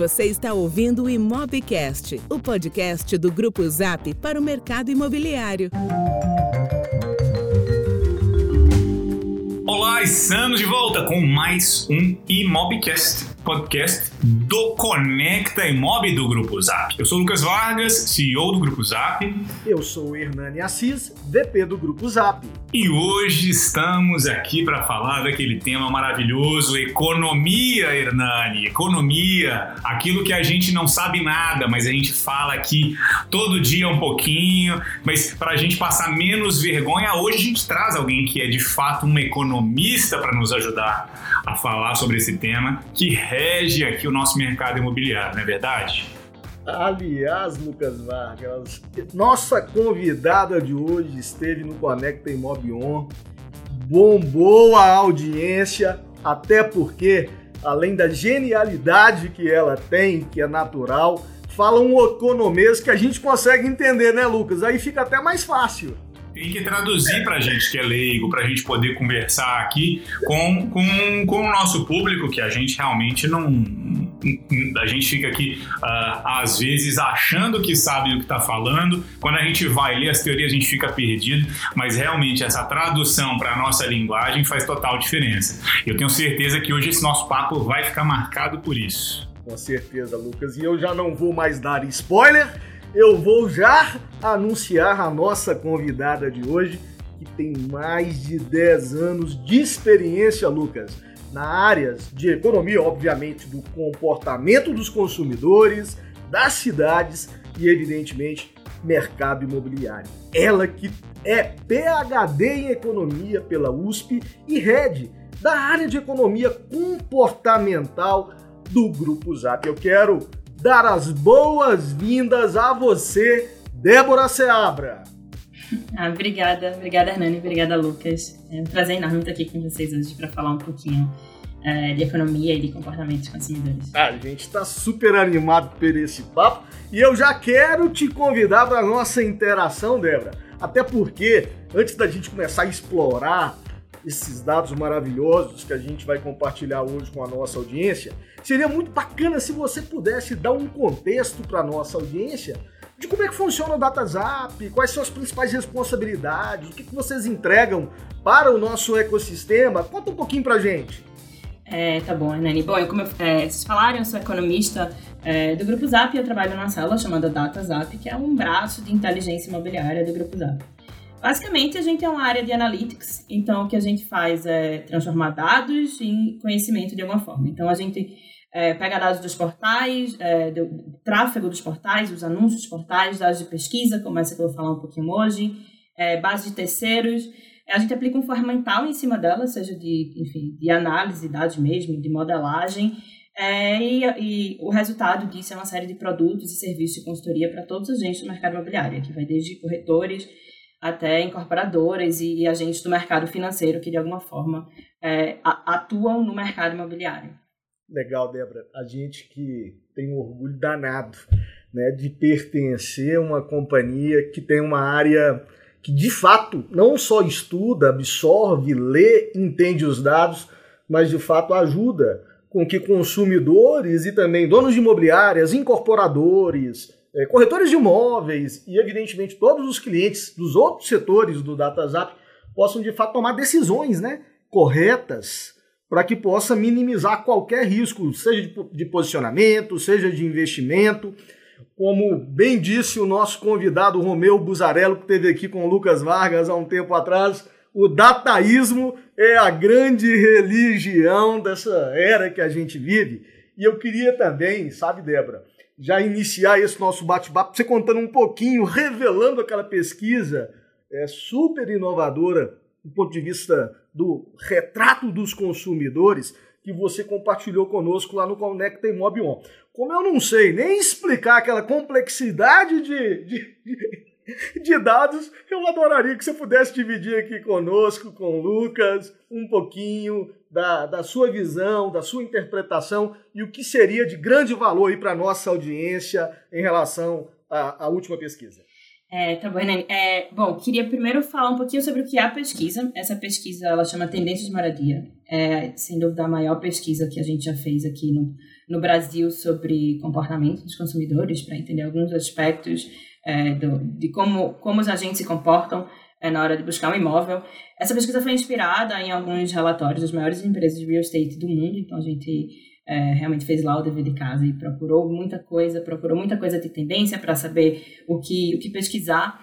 Você está ouvindo o Imobcast, o podcast do Grupo Zap para o mercado imobiliário. Olá, estamos de volta com mais um Imobcast, podcast do Conecta Imob do Grupo Zap. Eu sou o Lucas Vargas, CEO do Grupo Zap. Eu sou o Hernani Assis, VP do Grupo Zap. E hoje estamos aqui para falar daquele tema maravilhoso, economia, Hernani. Economia, aquilo que a gente não sabe nada, mas a gente fala aqui todo dia um pouquinho. Mas para a gente passar menos vergonha, hoje a gente traz alguém que é de fato um economista para nos ajudar a falar sobre esse tema que rege aqui o nosso mercado imobiliário, não é verdade? Aliás, Lucas Vargas, nossa convidada de hoje esteve no Conecta Imobion, bombou a audiência, até porque, além da genialidade que ela tem, que é natural, fala um economês que a gente consegue entender, né, Lucas? Aí fica até mais fácil tem que traduzir para a gente que é leigo, para a gente poder conversar aqui com, com, com o nosso público, que a gente realmente não. A gente fica aqui, uh, às vezes, achando que sabe o que está falando. Quando a gente vai ler as teorias, a gente fica perdido, mas realmente essa tradução para a nossa linguagem faz total diferença. Eu tenho certeza que hoje esse nosso papo vai ficar marcado por isso. Com certeza, Lucas. E eu já não vou mais dar spoiler eu vou já anunciar a nossa convidada de hoje, que tem mais de 10 anos de experiência, Lucas, na áreas de economia, obviamente, do comportamento dos consumidores, das cidades e, evidentemente, mercado imobiliário. Ela que é PhD em economia pela USP e head da área de economia comportamental do Grupo Zap. Eu quero dar as boas-vindas a você, Débora Seabra. Ah, obrigada, obrigada Hernani, obrigada Lucas. É um prazer enorme estar aqui com vocês hoje para falar um pouquinho é, de economia e de comportamento dos consumidores. A gente está super animado por esse papo e eu já quero te convidar para a nossa interação, Débora. Até porque, antes da gente começar a explorar esses dados maravilhosos que a gente vai compartilhar hoje com a nossa audiência, seria muito bacana se você pudesse dar um contexto para a nossa audiência de como é que funciona o DataZap, quais são as principais responsabilidades, o que, que vocês entregam para o nosso ecossistema. Conta um pouquinho para a gente. É, tá bom, Nani. Bom, como eu, é, vocês falaram, eu sou economista é, do Grupo Zap e eu trabalho numa sala chamada DataZap, que é um braço de inteligência imobiliária do Grupo Zap. Basicamente, a gente é uma área de analytics, então o que a gente faz é transformar dados em conhecimento de alguma forma. Então, a gente é, pega dados dos portais, é, do, tráfego dos portais, os anúncios dos portais, dados de pesquisa, como essa que eu vou falar um pouquinho hoje, é, base de terceiros. A gente aplica um ferramental em cima dela, seja de, enfim, de análise de dados mesmo, de modelagem, é, e, e, o resultado disso é uma série de produtos e serviços de consultoria para todos os agentes do mercado imobiliário, que vai desde corretores até incorporadoras e, e, agentes do mercado financeiro que, de alguma forma, é, atuam no mercado imobiliário. Legal, Débora. A gente que tem um orgulho danado né, de pertencer a uma companhia que tem uma área que, de fato, não só estuda, absorve, lê, entende os dados, mas, de fato, ajuda com que consumidores e também donos de imobiliárias, incorporadores, é, corretores de imóveis e, evidentemente, todos os clientes dos outros setores do DataZap possam, de fato, tomar decisões né, corretas para que possa minimizar qualquer risco, seja de, de posicionamento, seja de investimento. Como bem disse o nosso convidado Romeu Buzarello, que esteve aqui com o Lucas Vargas há um tempo atrás, o dataísmo é a grande religião dessa era que a gente vive. E eu queria também, sabe, Débora, já iniciar esse nosso bate-papo, você contando um pouquinho, revelando aquela pesquisa é, super inovadora do ponto de vista do retrato dos consumidores que você compartilhou conosco lá no Conecta Imob On. Como eu não sei nem explicar aquela complexidade de, de, de, dados, eu adoraria que você pudesse dividir aqui conosco, com o Lucas, um pouquinho da, da sua visão, da sua interpretação e o que seria de grande valor para a nossa audiência em relação à, à última pesquisa. É, tá bom, Nani. É, bom, queria primeiro falar um pouquinho sobre o que é a pesquisa. Essa pesquisa, ela chama Tendências de Moradia. É, sem dúvida, a maior pesquisa que a gente já fez aqui no, no Brasil sobre comportamento dos consumidores, para entender alguns aspectos é, do, de como, como os agentes se comportam é, na hora de buscar um imóvel. Essa pesquisa foi inspirada em alguns relatórios das maiores empresas de real estate do mundo, então a gente é, realmente fez lá o dever de casa e procurou muita coisa, procurou muita coisa de tendência para saber o que, o que pesquisar.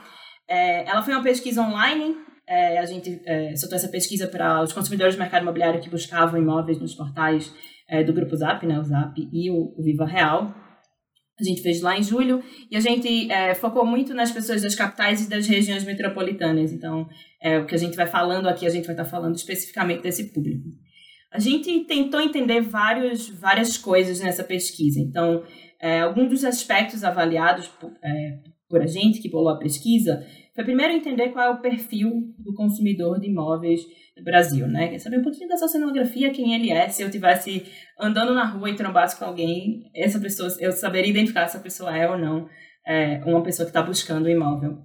É, ela foi uma pesquisa online, é, a gente é, soltou essa pesquisa para os consumidores do mercado imobiliário que buscavam imóveis nos portais é, do Grupo Zap, né, o Zap e o, o Viva Real. A gente fez lá em julho e a gente é, focou muito nas pessoas das capitais e das regiões metropolitanas. Então, é, o que a gente vai falando aqui, a gente vai estar falando especificamente desse público. A gente tentou entender vários, várias coisas nessa pesquisa. Então, é, alguns dos aspectos avaliados é, por a gente que bolou a pesquisa foi primeiro entender qual é o perfil do consumidor de imóveis no Brasil, né? Quer saber um pouquinho da sua cenografia, quem ele é. Se eu tivesse andando na rua e trombasse com alguém, essa pessoa, eu saberia identificar se a pessoa é ou não é, uma pessoa que está buscando um imóvel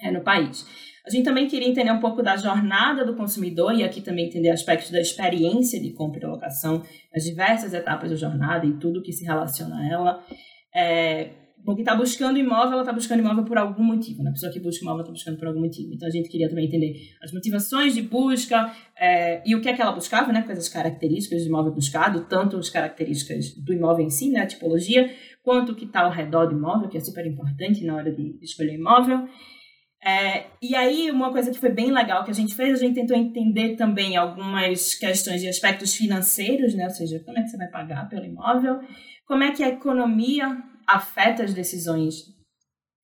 é, no país. A gente também queria entender um pouco da jornada do consumidor e aqui também entender aspectos da experiência de compra e locação, as diversas etapas da jornada e tudo que se relaciona a ela. É, bom, quem está buscando imóvel, ela está buscando imóvel por algum motivo. Né? A pessoa que busca imóvel está buscando por algum motivo. Então a gente queria também entender as motivações de busca é, e o que é que ela buscava, né? quais as características do imóvel buscado, tanto as características do imóvel em si, né? a tipologia, quanto o que está ao redor do imóvel, que é super importante na hora de escolher imóvel. É, e aí, uma coisa que foi bem legal que a gente fez, a gente tentou entender também algumas questões de aspectos financeiros, né? Ou seja, como é que você vai pagar pelo imóvel, como é que a economia afeta as decisões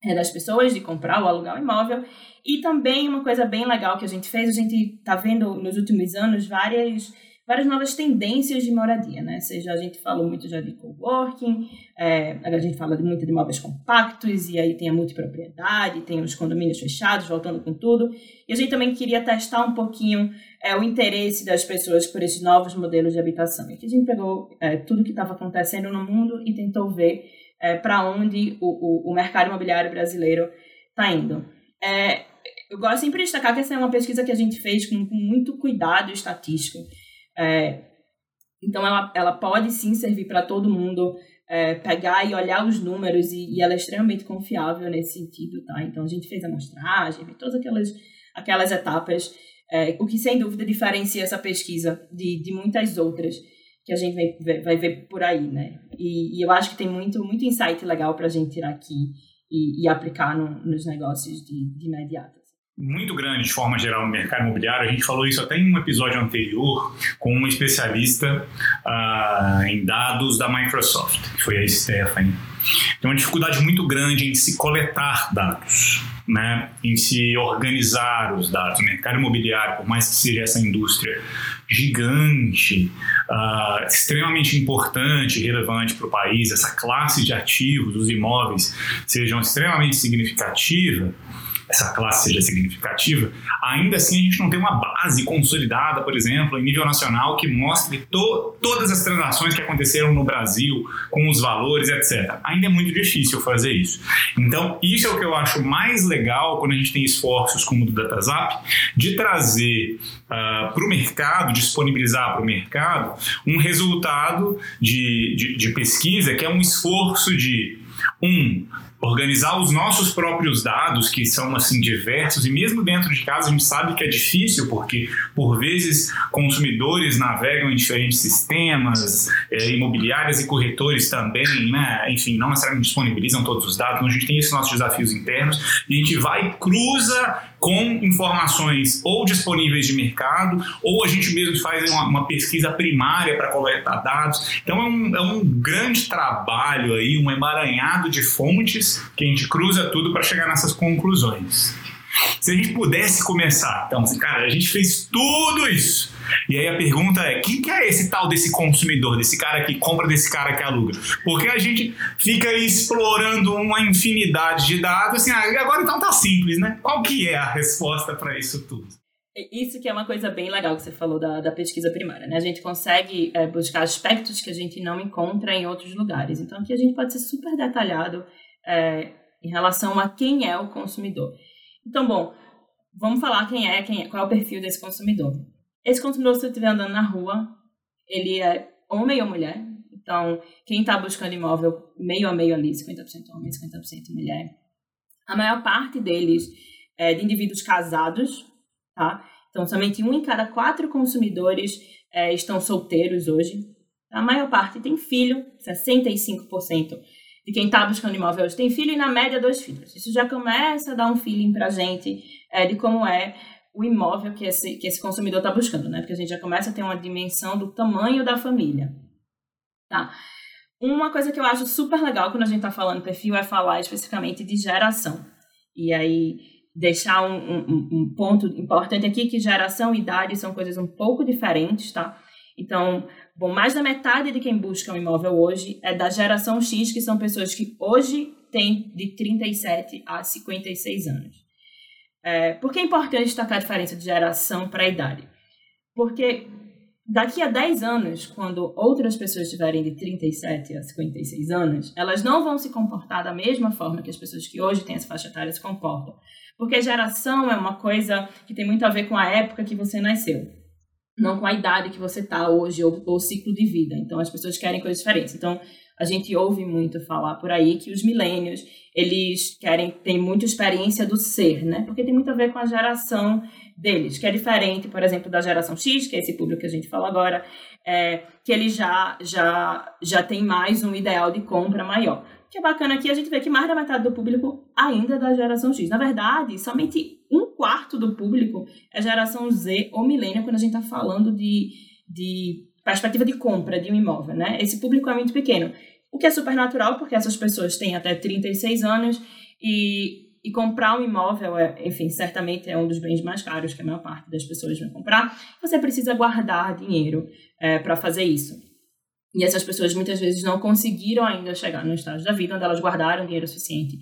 é, das pessoas de comprar ou alugar um imóvel. E também uma coisa bem legal que a gente fez, a gente está vendo nos últimos anos várias várias novas tendências de moradia, né? Seja a gente falou muito já de coworking, é, a gente fala muito de imóveis compactos, e aí tem a multipropriedade, tem os condomínios fechados, voltando com tudo. E a gente também queria testar um pouquinho é, o interesse das pessoas por esses novos modelos de habitação. E aqui a gente pegou é, tudo que estava acontecendo no mundo e tentou ver é, para onde o, o, o, mercado imobiliário brasileiro está indo. É, eu gosto sempre de destacar que essa é uma pesquisa que a gente fez com, com muito cuidado estatístico. É, então, ela, ela pode sim servir para todo mundo é, pegar e olhar os números e, e, ela é extremamente confiável nesse sentido, tá? Então, a gente fez a amostragem, todas aquelas, aquelas etapas, é, o que sem dúvida diferencia essa pesquisa de, de muitas outras que a gente vai vai ver por aí, né? E, e, eu acho que tem muito, muito insight legal para a gente tirar aqui e, e aplicar no, nos negócios de, de imediato muito grande de forma geral no mercado imobiliário. A gente falou isso até em um episódio anterior com uma especialista uh, em dados da Microsoft, que foi a Stephanie. Tem uma dificuldade muito grande em se coletar dados, né? em se organizar os dados. O mercado imobiliário, por mais que seja essa indústria gigante, uh, extremamente importante relevante para o país, essa classe de ativos, os imóveis, sejam extremamente significativa, essa classe seja significativa, ainda assim a gente não tem uma base consolidada, por exemplo, em nível nacional, que mostre to todas as transações que aconteceram no Brasil, com os valores, etc. Ainda é muito difícil fazer isso. Então, isso é o que eu acho mais legal quando a gente tem esforços como o do DataZap, de trazer uh, ah, para o mercado, disponibilizar para o mercado, um resultado de, de, de pesquisa que é um esforço de, um, organizar os nossos próprios dados, que são assim diversos, e mesmo dentro de casa a gente sabe que é difícil, porque por vezes consumidores navegam em diferentes sistemas, é, imobiliárias e corretores também, né? enfim, não necessariamente disponibilizam todos os dados, então a gente tem esses nossos desafios internos, e a gente vai cruza com informações ou disponíveis de mercado, ou a gente mesmo faz uma, uma pesquisa primária para coletar dados. Então é um, é um grande trabalho aí, um emaranhado de fontes que a gente cruza tudo para chegar nessas conclusões. Se a gente pudesse começar, então, cara, a gente fez tudo isso. E aí a pergunta é: quem que é esse tal desse consumidor, desse cara que compra, desse cara que aluga? Porque a gente fica explorando uma infinidade de dados, assim, ah, agora então tá simples, né? Qual que é a resposta para isso tudo? Isso que é uma coisa bem legal que você falou da, da pesquisa primária, né? A gente consegue é, buscar aspectos que a gente não encontra em outros lugares. Então aqui a gente pode ser super detalhado é, em relação a quem é o consumidor. Então, bom, vamos falar quem é, quem é, qual é o perfil desse consumidor. Esse consumidor, se você estiver andando na rua, ele é homem ou mulher. Então, quem está buscando imóvel meio a meio ali, 50% homem, 50% mulher. A maior parte deles é de indivíduos casados, tá? Então, somente um em cada quatro consumidores é, estão solteiros hoje. A maior parte tem filho, 65% de quem está buscando imóvel hoje tem filho e, na média, dois filhos. Isso já começa a dar um feeling para a gente é, de como é o imóvel que esse, que esse consumidor está buscando, né? Porque a gente já começa a ter uma dimensão do tamanho da família. Tá? Uma coisa que eu acho super legal quando a gente está falando perfil é falar especificamente de geração. E aí, deixar um, um, um, ponto importante aqui que geração e idade são coisas um pouco diferentes, tá? Então, bom, mais da metade de quem busca um imóvel hoje é da geração X, que são pessoas que hoje têm de 37 a 56 anos. É, por que é importante destacar a diferença de geração para idade? Porque daqui a 10 anos, quando outras pessoas tiverem de 37 a 56 anos, elas não vão se comportar da mesma forma que as pessoas que hoje têm essa faixa etária se comportam. Porque geração é uma coisa que tem muito a ver com a época que você nasceu, não com a idade que você está hoje ou, o ciclo de vida. Então as pessoas querem coisas diferentes. Então a gente ouve muito falar por aí que os milênios, eles querem ter muita experiência do ser, né? Porque tem muito a ver com a geração deles, que é diferente, por exemplo, da geração X, que é esse público que a gente fala agora, é, que ele já, já, já tem mais um ideal de compra maior que é bacana aqui a gente vê que mais da metade do público ainda é da geração X. Na verdade, somente quarto do público é geração Z ou milênio quando a gente está falando de, de perspectiva de compra de um imóvel, né? Esse público é muito pequeno. O que é super natural, porque essas pessoas têm até 36 anos e, e comprar um imóvel, é, enfim, certamente é um dos bens mais caros que a maior parte das pessoas vai comprar. Você precisa guardar dinheiro é, para fazer isso. E essas pessoas muitas vezes não conseguiram ainda chegar no estágio da vida onde elas guardaram dinheiro suficiente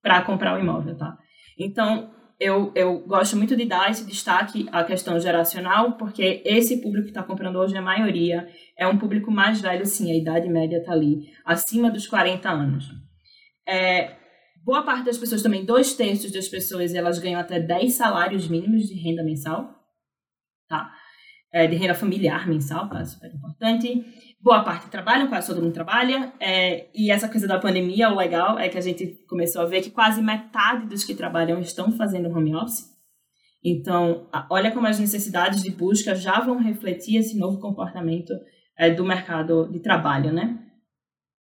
para comprar o um imóvel, tá? Então, eu, eu gosto muito de dar esse destaque à questão geracional, porque esse público que está comprando hoje, a maioria, é um público mais velho, sim, a idade média está ali, acima dos 40 anos. É, boa parte das pessoas também, dois terços das pessoas, elas ganham até 10 salários mínimos de renda mensal, tá? É, de renda familiar mensal, tá? Super importante boa parte trabalham, quase todo mundo trabalha, é, e essa coisa da pandemia, o legal é que a gente começou a ver que quase metade dos que trabalham estão fazendo home office. Então, olha como as necessidades de busca já vão refletir esse novo comportamento é, do mercado de trabalho, né?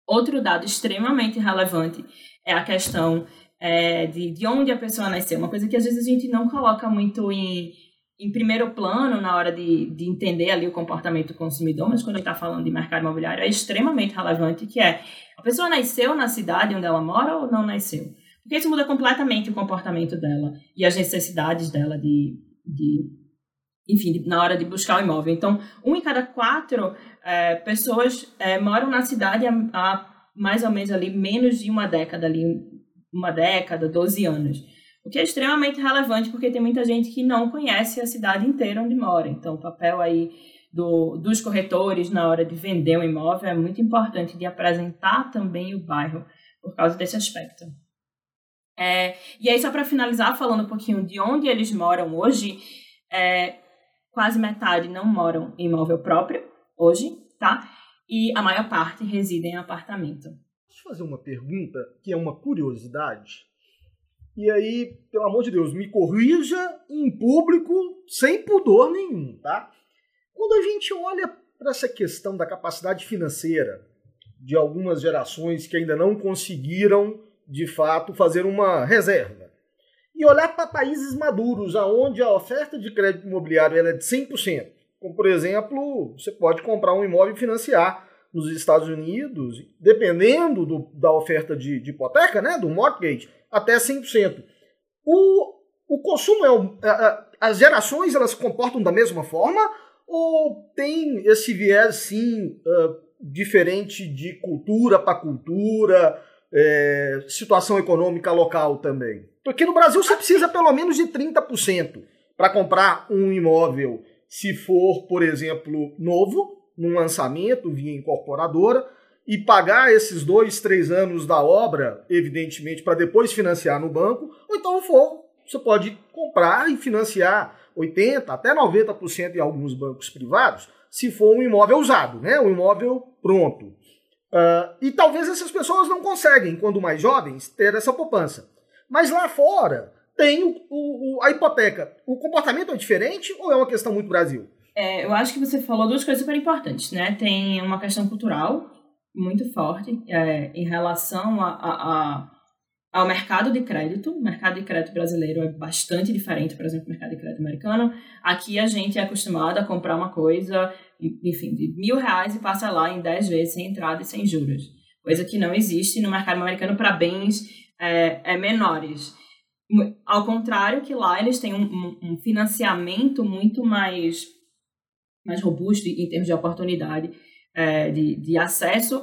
Outro dado extremamente relevante é a questão é, de, de onde a pessoa nasceu, uma coisa que às vezes a gente não coloca muito em, em primeiro plano na hora de, de entender ali o comportamento do consumidor, mas quando a gente está falando de mercado imobiliário é extremamente relevante, que é a pessoa nasceu na cidade onde ela mora ou não nasceu? Porque isso muda completamente o comportamento dela e as necessidades dela de, de enfim, na hora de buscar o imóvel. Então, um em cada quatro é, pessoas é, moram na cidade há, há mais ou menos ali menos de uma década ali, uma década, 12 anos. O que é extremamente relevante porque tem muita gente que não conhece a cidade inteira onde mora. Então, o papel aí do, dos corretores na hora de vender um imóvel é muito importante de apresentar também o bairro por causa desse aspecto. É, e aí, só para finalizar, falando um pouquinho de onde eles moram hoje, é, quase metade não moram em imóvel próprio hoje, tá? E a maior parte reside em apartamento. Eu fazer uma pergunta que é uma curiosidade. E aí, pelo amor de Deus, me corrija em público sem pudor nenhum, tá? Quando a gente olha para essa questão da capacidade financeira de algumas gerações que ainda não conseguiram, de fato, fazer uma reserva, e olhar para países maduros, aonde a oferta de crédito imobiliário é de 100%, como por exemplo, você pode comprar um imóvel e financiar nos Estados Unidos, dependendo do, da oferta de, de hipoteca, né, do mortgage, até 100%. O, o consumo é, o, as gerações elas se comportam da mesma forma ou tem esse viés sim uh, diferente de cultura para cultura, é, situação econômica local também? Porque no Brasil você precisa pelo menos de 30% para comprar um imóvel, se for, por exemplo, novo, num lançamento via incorporadora, e pagar esses dois, três anos da obra, evidentemente, para depois financiar no banco, ou então for, você pode comprar e financiar 80% até 90% em alguns bancos privados, se for um imóvel usado, né? um imóvel pronto. Uh, e talvez essas pessoas não conseguem, quando mais jovens, ter essa poupança. Mas lá fora tem o, o, a hipoteca. O comportamento é diferente ou é uma questão muito Brasil? É, eu acho que você falou duas coisas super importantes, né? Tem uma questão cultural muito forte é, em relação a, a, a, ao mercado de crédito. O mercado de crédito brasileiro é bastante diferente, por exemplo, do mercado de crédito americano. Aqui a gente é acostumado a comprar uma coisa, enfim, de mil reais e passa lá em dez vezes sem entrada e sem juros. Coisa que não existe no mercado americano para bens é, é, menores. Ao contrário que lá eles têm um, um, um financiamento muito mais mais robusto em termos de oportunidade é, de, de acesso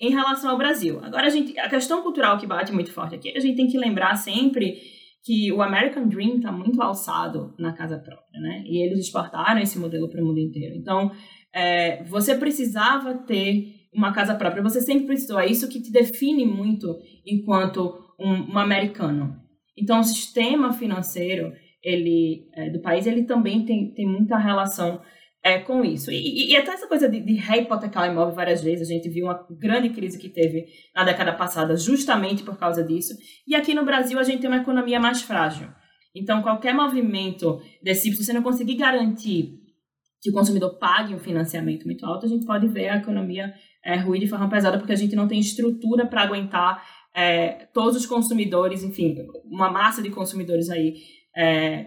em relação ao Brasil. Agora, a, gente, a questão cultural que bate muito forte aqui, a gente tem que lembrar sempre que o American Dream está muito alçado na casa própria, né? E eles exportaram esse modelo para o mundo inteiro. Então, é, você precisava ter uma casa própria, você sempre precisou. É isso que te define muito enquanto um, um americano. Então, o sistema financeiro ele, é, do país ele também tem, tem muita relação é, com isso. E, e, até essa coisa de, de o imóvel várias vezes, a gente viu uma grande crise que teve na década passada justamente por causa disso. E aqui no Brasil a gente tem uma economia mais frágil. Então, qualquer movimento desse tipo, se você não conseguir garantir que o consumidor pague um financiamento muito alto, a gente pode ver a economia é, ruir de forma pesada, porque a gente não tem estrutura para aguentar é, todos os consumidores, enfim, uma massa de consumidores aí é,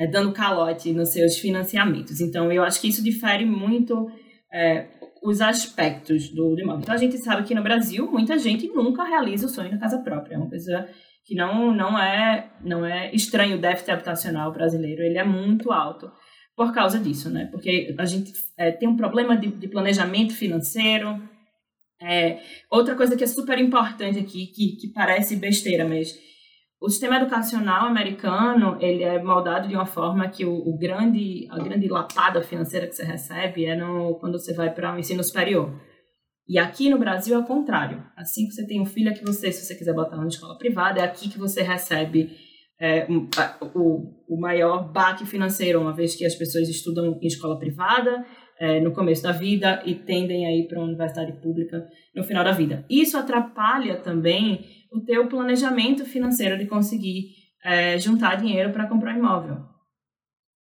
é, dando calote nos seus financiamentos. Então, eu acho que isso difere muito é, os aspectos do, do imóvel. Então, a gente sabe que no Brasil, muita gente nunca realiza o sonho da casa própria. É uma coisa que não, não, é, não é estranho o déficit habitacional brasileiro. Ele é muito alto por causa disso, né? Porque a gente é, tem um problema de, de planejamento financeiro. É, outra coisa que é super importante aqui, que, que parece besteira, mas o sistema educacional americano ele é moldado de uma forma que o, o grande a grande lapada financeira que você recebe é no, quando você vai para o um ensino superior. E aqui no Brasil é o contrário. Assim que você tem um filho aqui você se você quiser botar uma escola privada é aqui que você recebe é, um, o, o maior baque financeiro uma vez que as pessoas estudam em escola privada é, no começo da vida e tendem a ir para uma universidade pública no final da vida. Isso atrapalha também o teu planejamento financeiro de conseguir é, juntar dinheiro para comprar um imóvel.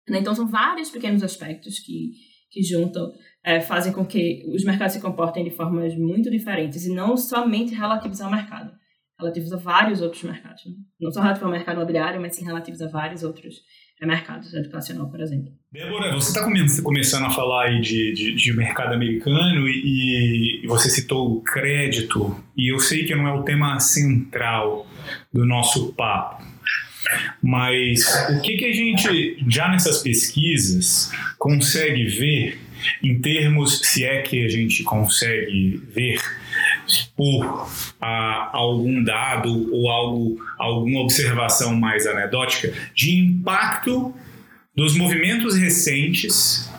Né? Então, são vários pequenos aspectos que, que juntam, é, fazem com que os mercados se comportem de formas muito diferentes e não somente relativos ao mercado, relativos a vários outros mercados. Né? Não só relativos ao mercado imobiliário, mas sim relativos a vários outros é mercados educacional, por exemplo. Débora, você está começando a falar aí de, de, de mercado americano e, e, você citou o crédito, e eu sei que não é o tema central do nosso papo, mas o que, que a gente, já nessas pesquisas, consegue ver em termos, se é que a gente consegue ver, por ah, algum dado ou algo, alguma observação mais anedótica de impacto dos movimentos recentes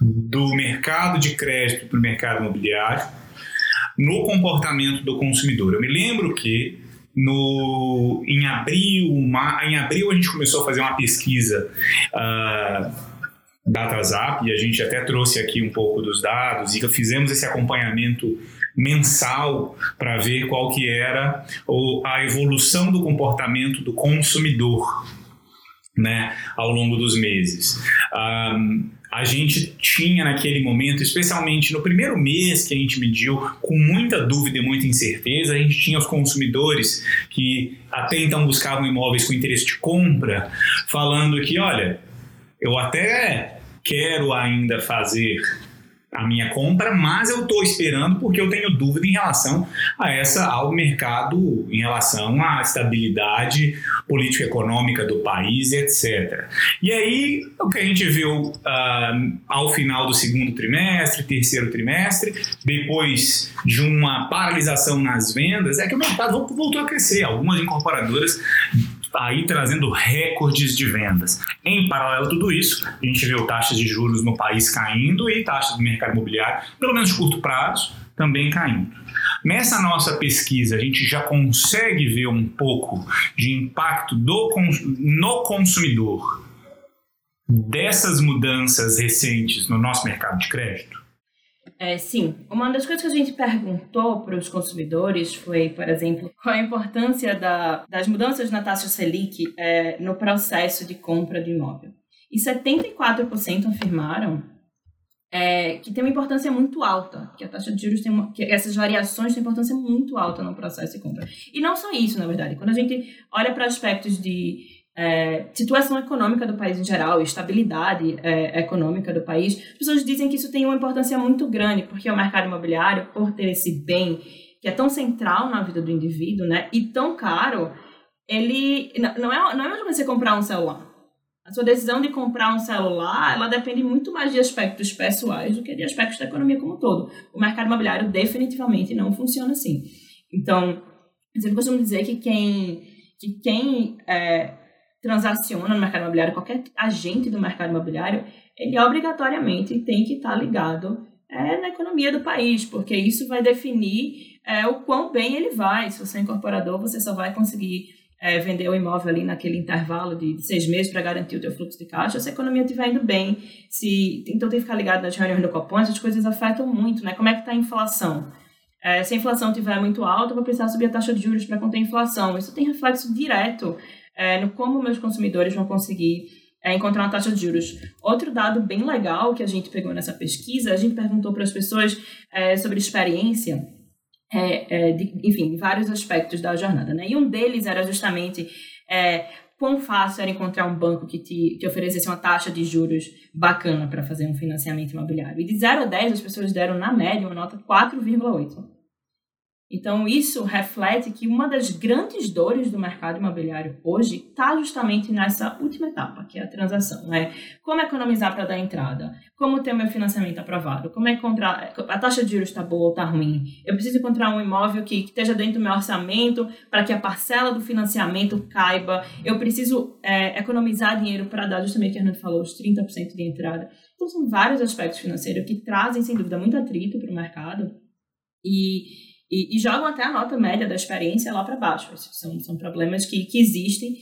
do mercado de crédito para o mercado imobiliário no comportamento do consumidor. Eu me lembro que no, em, abril, em abril a gente começou a fazer uma pesquisa uh, DataZap e a gente até trouxe aqui um pouco dos dados e fizemos esse acompanhamento mensal para ver qual que era a evolução do comportamento do consumidor né, ao longo dos meses. Um, a gente tinha naquele momento, especialmente no primeiro mês que a gente mediu, com muita dúvida e muita incerteza, a gente tinha os consumidores que até então buscavam imóveis com interesse de compra, falando que, olha, eu até quero ainda fazer a minha compra, mas eu estou esperando porque eu tenho dúvida em relação a essa ao mercado, em relação à estabilidade política econômica do país, etc. E aí o que a gente viu uh, ao final do segundo trimestre, terceiro trimestre, depois de uma paralisação nas vendas, é que o mercado voltou a crescer. Algumas incorporadoras aí trazendo recordes de vendas. Em paralelo a tudo isso, a gente viu taxas de juros no país caindo e taxas do mercado imobiliário, pelo menos de curto prazo, também caindo. Nessa nossa pesquisa, a gente já consegue ver um pouco de impacto do, no consumidor dessas mudanças recentes no nosso mercado de crédito? É, sim. Uma das coisas que a gente perguntou para os consumidores foi, por exemplo, qual a importância da, das mudanças na taxa Selic é, no processo de compra de imóvel. E 74% afirmaram é, que tem uma importância muito alta, que a taxa de juros tem uma, que essas variações têm importância muito alta no processo de compra. E não só isso, na verdade. Quando a gente olha para aspectos de é, situação econômica do país em geral, estabilidade é, econômica do país, as pessoas dizem que isso tem uma importância muito grande, porque o mercado imobiliário, por ter esse bem que é tão central na vida do indivíduo, né, e tão caro, ele não é não é mais você comprar um celular. A sua decisão de comprar um celular, ela depende muito mais de aspectos pessoais do que de aspectos da economia como um todo. O mercado imobiliário definitivamente não funciona assim. Então, eu costumo dizer que quem, que quem é, transaciona no mercado imobiliário, qualquer agente do mercado imobiliário, ele obrigatoriamente tem que estar ligado é, na economia do país, porque isso vai definir é, o quão bem ele vai. Se você é incorporador, você só vai conseguir é, vender o imóvel ali naquele intervalo de, seis meses para garantir o teu fluxo de caixa, se a economia estiver indo bem, se então tem que ficar ligado nas reuniões do Copom, essas coisas afetam muito, né? Como é que está a inflação? É, se a inflação estiver muito alta, eu vou precisar subir a taxa de juros para conter a inflação. Isso tem reflexo direto é, no como meus consumidores vão conseguir é, encontrar uma taxa de juros. Outro dado bem legal que a gente pegou nessa pesquisa, a gente perguntou para as pessoas é, sobre experiência é, é, de, enfim, vários aspectos da jornada. Né? E um deles era justamente é, quão fácil era encontrar um banco que te oferecesse uma taxa de juros bacana para fazer um financiamento imobiliário. E de 0 a 10, as pessoas deram, na média, uma nota 4,8. Então, isso reflete que uma das grandes dores do mercado imobiliário hoje está justamente nessa última etapa, que é a transação. Né? Como economizar para dar entrada? Como ter o meu financiamento aprovado? Como é encontrar. A taxa de juros está boa ou está ruim? Eu preciso encontrar um imóvel que, que esteja dentro do meu orçamento para que a parcela do financiamento caiba. Eu preciso é, economizar dinheiro para dar, justamente o que a Arnaldo falou, os 30% de entrada. Então, são vários aspectos financeiros que trazem, sem dúvida, muito atrito para o mercado. E e, e, jogam até a nota média da experiência lá para baixo. São, são problemas que, que existem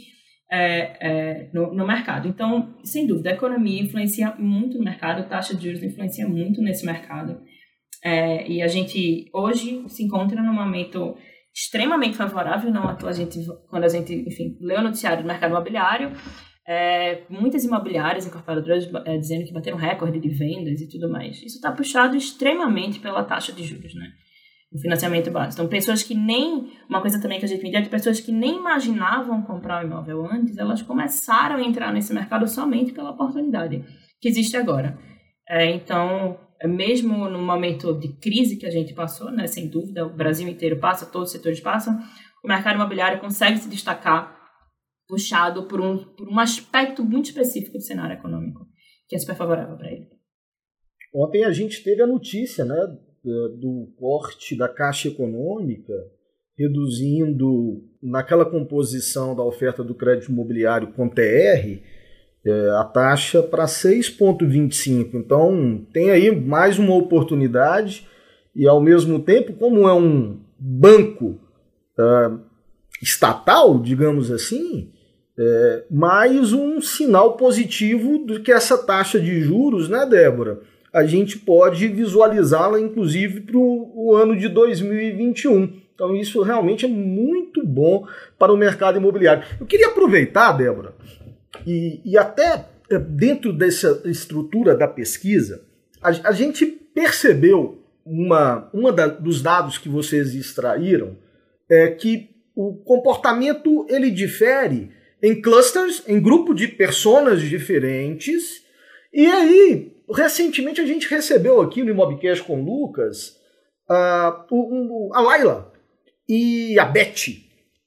é, é, no, no, mercado. Então, sem dúvida, a economia influencia muito no mercado, a taxa de juros influencia muito nesse mercado. É, e a gente hoje se encontra num momento extremamente favorável, não a gente, quando a gente, enfim, lê o noticiário do mercado imobiliário, é, muitas imobiliárias incorporadoras é, dizendo que bateram recorde de vendas e tudo mais. Isso está puxado extremamente pela taxa de juros, né? O financiamento básico. Então, pessoas que nem. Uma coisa também que a gente media é que pessoas que nem imaginavam comprar o imóvel antes, elas começaram a entrar nesse mercado somente pela oportunidade que existe agora. É, então, mesmo no momento de crise que a gente passou, né, sem dúvida, o Brasil inteiro passa, todos os setores passam, o mercado imobiliário consegue se destacar puxado por um, por um aspecto muito específico do cenário econômico, que é super favorável para ele. Ontem a gente teve a notícia, né, do corte da Caixa Econômica, reduzindo naquela composição da oferta do crédito imobiliário com TR é, a taxa para 6,25. Então tem aí mais uma oportunidade e ao mesmo tempo, como é um banco é, estatal, digamos assim, é, mais um sinal positivo do que essa taxa de juros, né, Débora? A gente pode visualizá-la, inclusive, para o ano de 2021. Então, isso realmente é muito bom para o mercado imobiliário. Eu queria aproveitar, Débora, e, e até eh, dentro dessa estrutura da pesquisa, a, a gente percebeu uma, uma da, dos dados que vocês extraíram é que o comportamento ele difere em clusters, em grupo de pessoas diferentes, e aí recentemente a gente recebeu aqui no Imobcast com o Lucas uh, o, a Laila e a Beth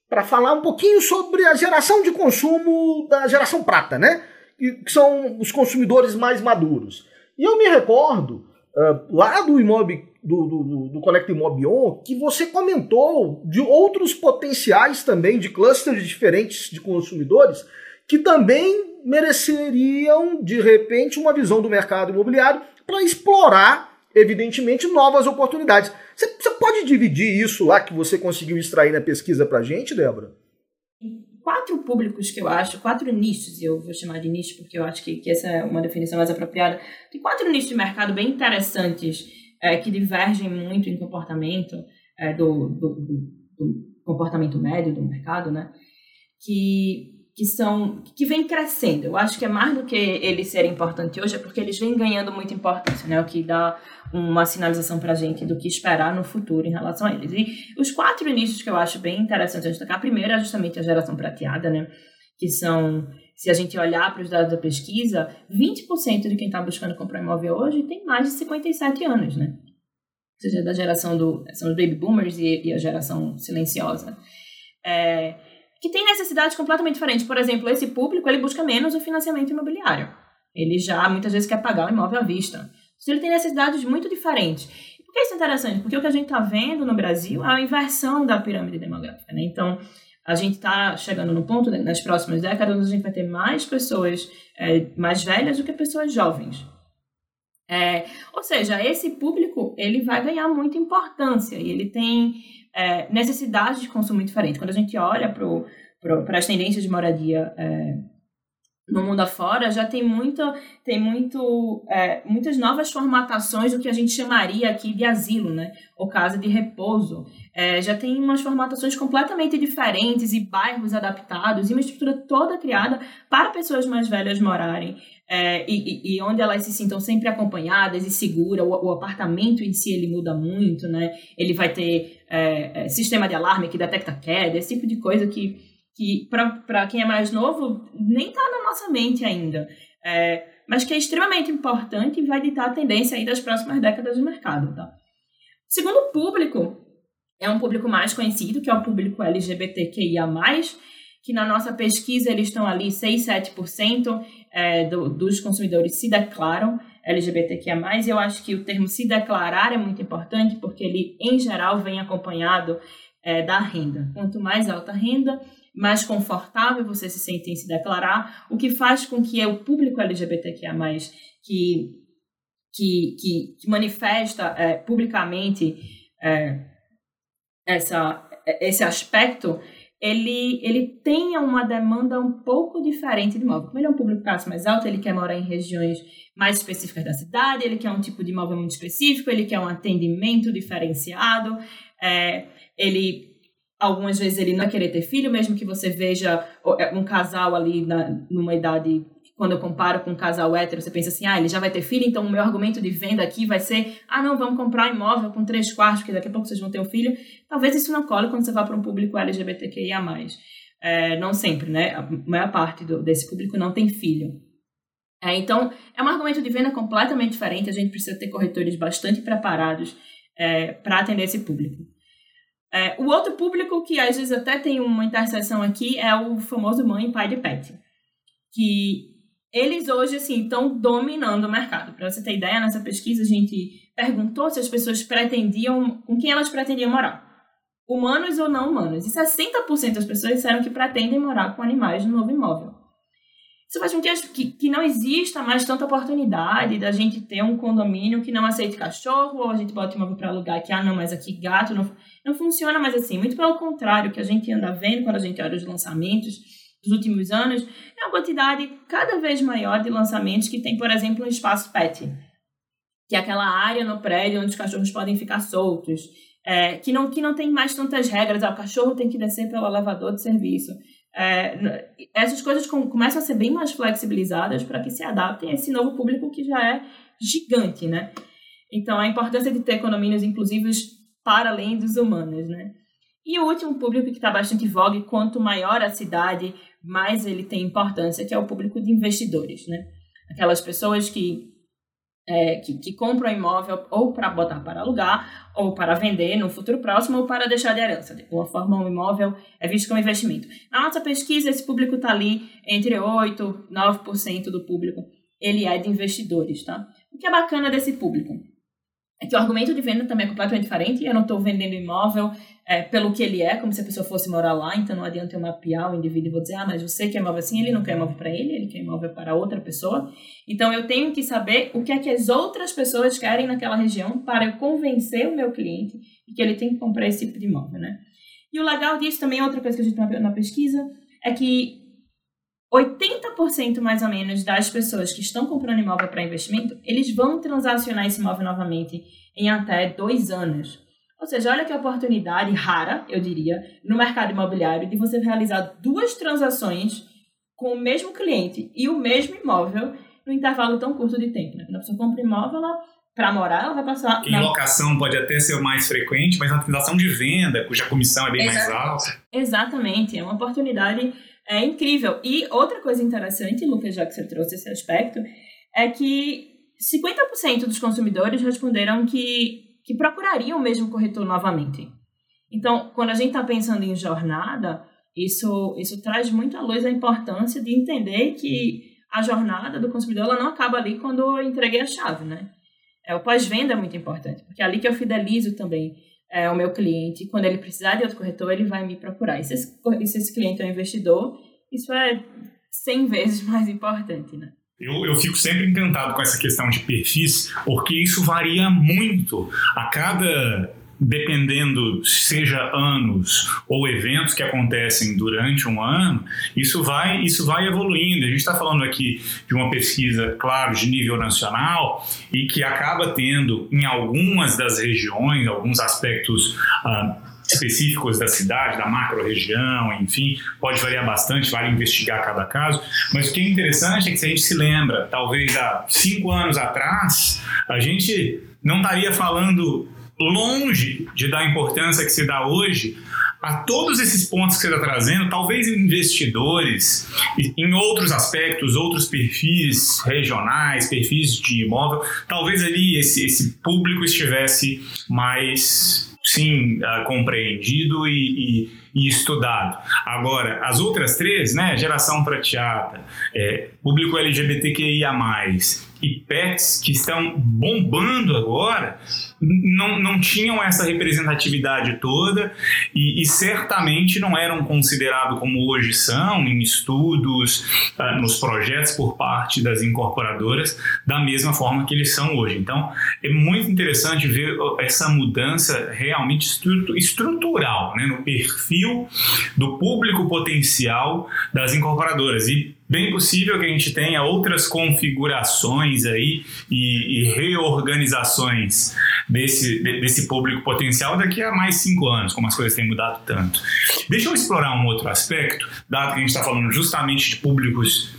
para falar um pouquinho sobre a geração de consumo da geração prata, né? Que são os consumidores mais maduros. E eu me recordo, uh, lá do Imob, do, do, do Conecta Imobion, que você comentou de outros potenciais também de clusters diferentes de consumidores que também mereceriam, de repente, uma visão do mercado imobiliário para explorar evidentemente, novas oportunidades. Você, pode dividir isso lá que você conseguiu extrair na pesquisa para a gente, Débora? Quatro públicos que eu acho, quatro nichos, eu vou chamar de nicho porque eu acho que, que essa é uma definição mais apropriada. Tem quatro nichos de mercado bem interessantes é, que divergem muito em comportamento é, do, do, do, do comportamento médio do mercado, né? Que que são que vem crescendo. Eu acho que é mais do que eles serem importantes hoje, é porque eles vêm ganhando muita importância, né? O que dá uma sinalização para a gente do que esperar no futuro em relação a eles. E os quatro inícios que eu acho bem interessante destacar, primeiro é justamente a geração prateada, né? Que são, se a gente olhar para os dados da pesquisa, 20% de quem está buscando comprar imóvel hoje tem mais de 57 anos, né? Ou seja, da geração do. são os baby boomers e, e a geração silenciosa. É, que tem necessidades completamente diferentes. Por exemplo, esse público ele busca menos o financiamento imobiliário. Ele já muitas vezes quer pagar o imóvel à vista. Então, ele tem necessidades muito diferentes. E por que isso é interessante? Porque o que a gente está vendo no Brasil é a inversão da pirâmide demográfica. Né? Então, a gente está chegando no ponto, né, nas próximas décadas, onde a gente vai ter mais pessoas é, mais velhas do que pessoas jovens. É, ou seja, esse público ele vai ganhar muita importância e ele tem é, necessidade de consumo diferente. Quando a gente olha para as tendências de moradia é, no mundo afora, já tem, tem muito, é, muitas novas formatações do que a gente chamaria aqui de asilo, né? ou casa de repouso. É, já tem umas formatações completamente diferentes e bairros adaptados e uma estrutura toda criada para pessoas mais velhas morarem. É, e, e, onde elas se sintam sempre acompanhadas e seguras, o, o, apartamento em si ele muda muito, né? Ele vai ter é, é sistema de alarme que detecta queda, esse tipo de coisa que, que para quem é mais novo, nem está na nossa mente ainda. É, mas que é extremamente importante e vai ditar a tendência aí das próximas décadas do mercado, tá? Segundo público, é um público mais conhecido, que é o público LGBTQIA+, que na nossa pesquisa eles estão ali 6, 7% é, do, dos consumidores se declaram LGBTQIA+, e eu acho que o termo se declarar é muito importante, porque ele, em geral, vem acompanhado é, da renda. Quanto mais alta a renda, mais confortável você se sente em se declarar, o que faz com que o público LGBTQIA+, que que, que, que manifesta é, publicamente é, essa, esse aspecto, ele, ele tenha uma demanda um pouco diferente de imóvel. Como ele é um público classe mais alto, ele quer morar em regiões mais específicas da cidade, ele quer um tipo de imóvel muito específico, ele quer um atendimento diferenciado, é, ele algumas vezes ele não querer ter filho, mesmo que você veja é, um casal ali na, numa idade quando eu comparo com um casal hétero, você pensa assim, ah, ele já vai ter filho, então o meu argumento de venda aqui vai ser, ah, não, vamos comprar imóvel com três quartos, que daqui a pouco vocês vão ter um filho. Talvez isso não cole quando você vá para um público LGBTQIA+. É, não sempre, né? A maior parte do, desse público não tem filho. É, então, é um argumento de venda completamente diferente, a gente precisa ter corretores bastante preparados é, para atender esse público. É, o outro público que às vezes até tem uma interseção aqui é o famoso mãe e pai de pet, que eles hoje, assim, estão dominando o mercado. Para você ter ideia, nessa pesquisa a gente perguntou se as pessoas pretendiam, com quem elas pretendiam morar. Humanos ou não humanos. E 60% das pessoas disseram que pretendem morar com animais no novo imóvel. Isso faz com que, que não exista mais tanta oportunidade da gente ter um condomínio que não aceite cachorro, ou a gente bota imóvel para alugar que, ah, não, mas aqui gato não, não funciona mais assim. Muito pelo contrário, que a gente anda vendo quando a gente olha os lançamentos, dos últimos anos, é uma quantidade cada vez maior de lançamentos que tem, por exemplo, um espaço pet, que é aquela área no prédio onde os cachorros podem ficar soltos, é, que, não, que não tem mais tantas regras, ah, o cachorro tem que descer pelo elevador de serviço. É, essas coisas com, começam a ser bem mais flexibilizadas para que se adaptem a esse novo público que já é gigante, né? Então, a importância de ter condomínios inclusivos para além dos humanos, né? E o último público que está bastante vogue, quanto maior a cidade, mais ele tem importância, que é o público de investidores, né? Aquelas pessoas que, é, que, que, compram imóvel ou para botar para alugar, ou para vender no futuro próximo, ou para deixar de herança. De alguma forma, um imóvel é visto como investimento. Na nossa pesquisa, esse público está ali entre 8% e 9% do público, ele é de investidores, tá? O que é bacana desse público? É que o argumento de venda também é completamente diferente. Eu não estou vendendo imóvel é, pelo que ele é, como se a pessoa fosse morar lá, então não adianta eu mapear o indivíduo e vou dizer, ah, mas você quer imóvel assim, ele não quer imóvel para ele, ele quer imóvel para outra pessoa. Então eu tenho que saber o que é que as outras pessoas querem naquela região para eu convencer o meu cliente que ele tem que comprar esse tipo de imóvel, né? E o legal disso também, outra coisa que a gente tem na pesquisa, é que 80% mais ou menos das pessoas que estão comprando imóvel para investimento, eles vão transacionar esse imóvel novamente em até dois anos. Ou seja, olha que oportunidade rara, eu diria, no mercado imobiliário de você realizar duas transações com o mesmo cliente e o mesmo imóvel no intervalo tão curto de tempo. Né? Quando a pessoa compra imóvel, ela para morar, ela vai passar. Em na... locação pode até ser mais frequente, mas na transação de venda, cuja comissão é bem mais alta. Exatamente, é uma oportunidade é, incrível. E outra coisa interessante, Lucas, já que você trouxe esse aspecto, é que 50% dos consumidores responderam que, que procurariam o mesmo corretor novamente. Então, quando a gente está pensando em jornada, isso, isso traz muito à luz a importância de entender que a jornada do consumidor ela não acaba ali quando eu entreguei a chave, né? É, o pós-venda é muito importante, porque é ali que eu fidelizo também é, o meu cliente. Quando ele precisar de outro corretor, ele vai me procurar. E se esse, se esse cliente é um investidor, isso é 100 vezes mais importante, né? Eu, eu fico sempre encantado com essa questão de perfis, porque isso varia muito a cada dependendo seja anos ou eventos que acontecem durante um ano, isso vai isso vai evoluindo. A gente está falando aqui de uma pesquisa, claro, de nível nacional e que acaba tendo em algumas das regiões alguns aspectos ah, específicos da cidade, da macro-região, enfim, pode variar bastante, vale investigar cada caso. Mas o que é interessante é que se a gente se lembra, talvez há cinco anos atrás, a gente não estaria falando longe de dar a importância que se dá hoje a todos esses pontos que você está trazendo, talvez investidores, em outros aspectos, outros perfis regionais, perfis de imóvel, talvez ali esse, esse público estivesse mais, sim, uh, compreendido e, e e estudado. Agora, as outras três, né, geração prateada, é, público LGBTQIA+, e pets que estão bombando agora, não, não tinham essa representatividade toda e, e certamente não eram considerados como hoje são em estudos, uh, nos projetos por parte das incorporadoras, da mesma forma que eles são hoje. Então, é muito interessante ver essa mudança realmente estrutural né, no perfil do público potencial das incorporadoras. E bem possível que a gente tenha outras configurações aí e, e reorganizações desse, desse público potencial daqui a mais cinco anos, como as coisas têm mudado tanto. Deixa eu explorar um outro aspecto, dado que a gente está falando justamente de públicos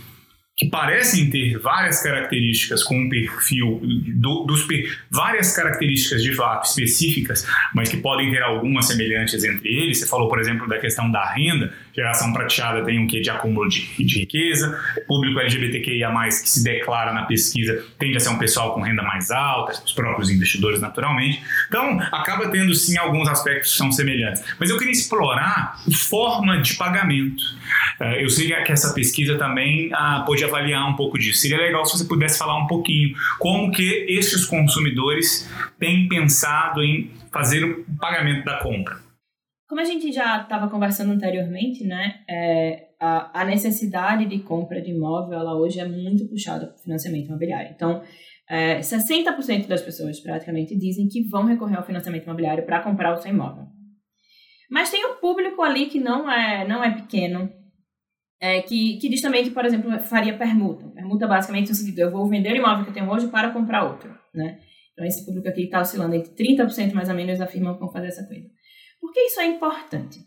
que parecem ter várias características com um perfil do, dos várias características de fato específicas, mas que podem ter algumas semelhantes entre eles. Você falou, por exemplo, da questão da renda. Geração prateada tem um quê de acúmulo de, de riqueza. Público LGBTQIA+, que se declara na pesquisa, tende a ser um pessoal com renda mais alta, os próprios investidores, naturalmente. Então, acaba tendo, sim, alguns aspectos que são semelhantes. Mas eu queria explorar a forma de pagamento. Eh, eu sei que essa pesquisa também ah, pode avaliar um pouco disso. Seria legal se você pudesse falar um pouquinho como que esses consumidores têm pensado em fazer o pagamento da compra. Como a gente já estava conversando anteriormente, né, é, a, a, necessidade de compra de imóvel, ela hoje é muito puxada para o financiamento imobiliário. Então, é, 60% das pessoas praticamente dizem que vão recorrer ao financiamento imobiliário para comprar o seu imóvel. Mas tem o um público ali que não é, não é pequeno, é, que, que diz também que, por exemplo, faria permuta. Permuta basicamente no sentido, eu vou vender o imóvel que eu tenho hoje para comprar outro, né? Então, esse público aqui está oscilando entre 30% mais ou menos afirmam que vão fazer essa coisa. Por que isso é importante?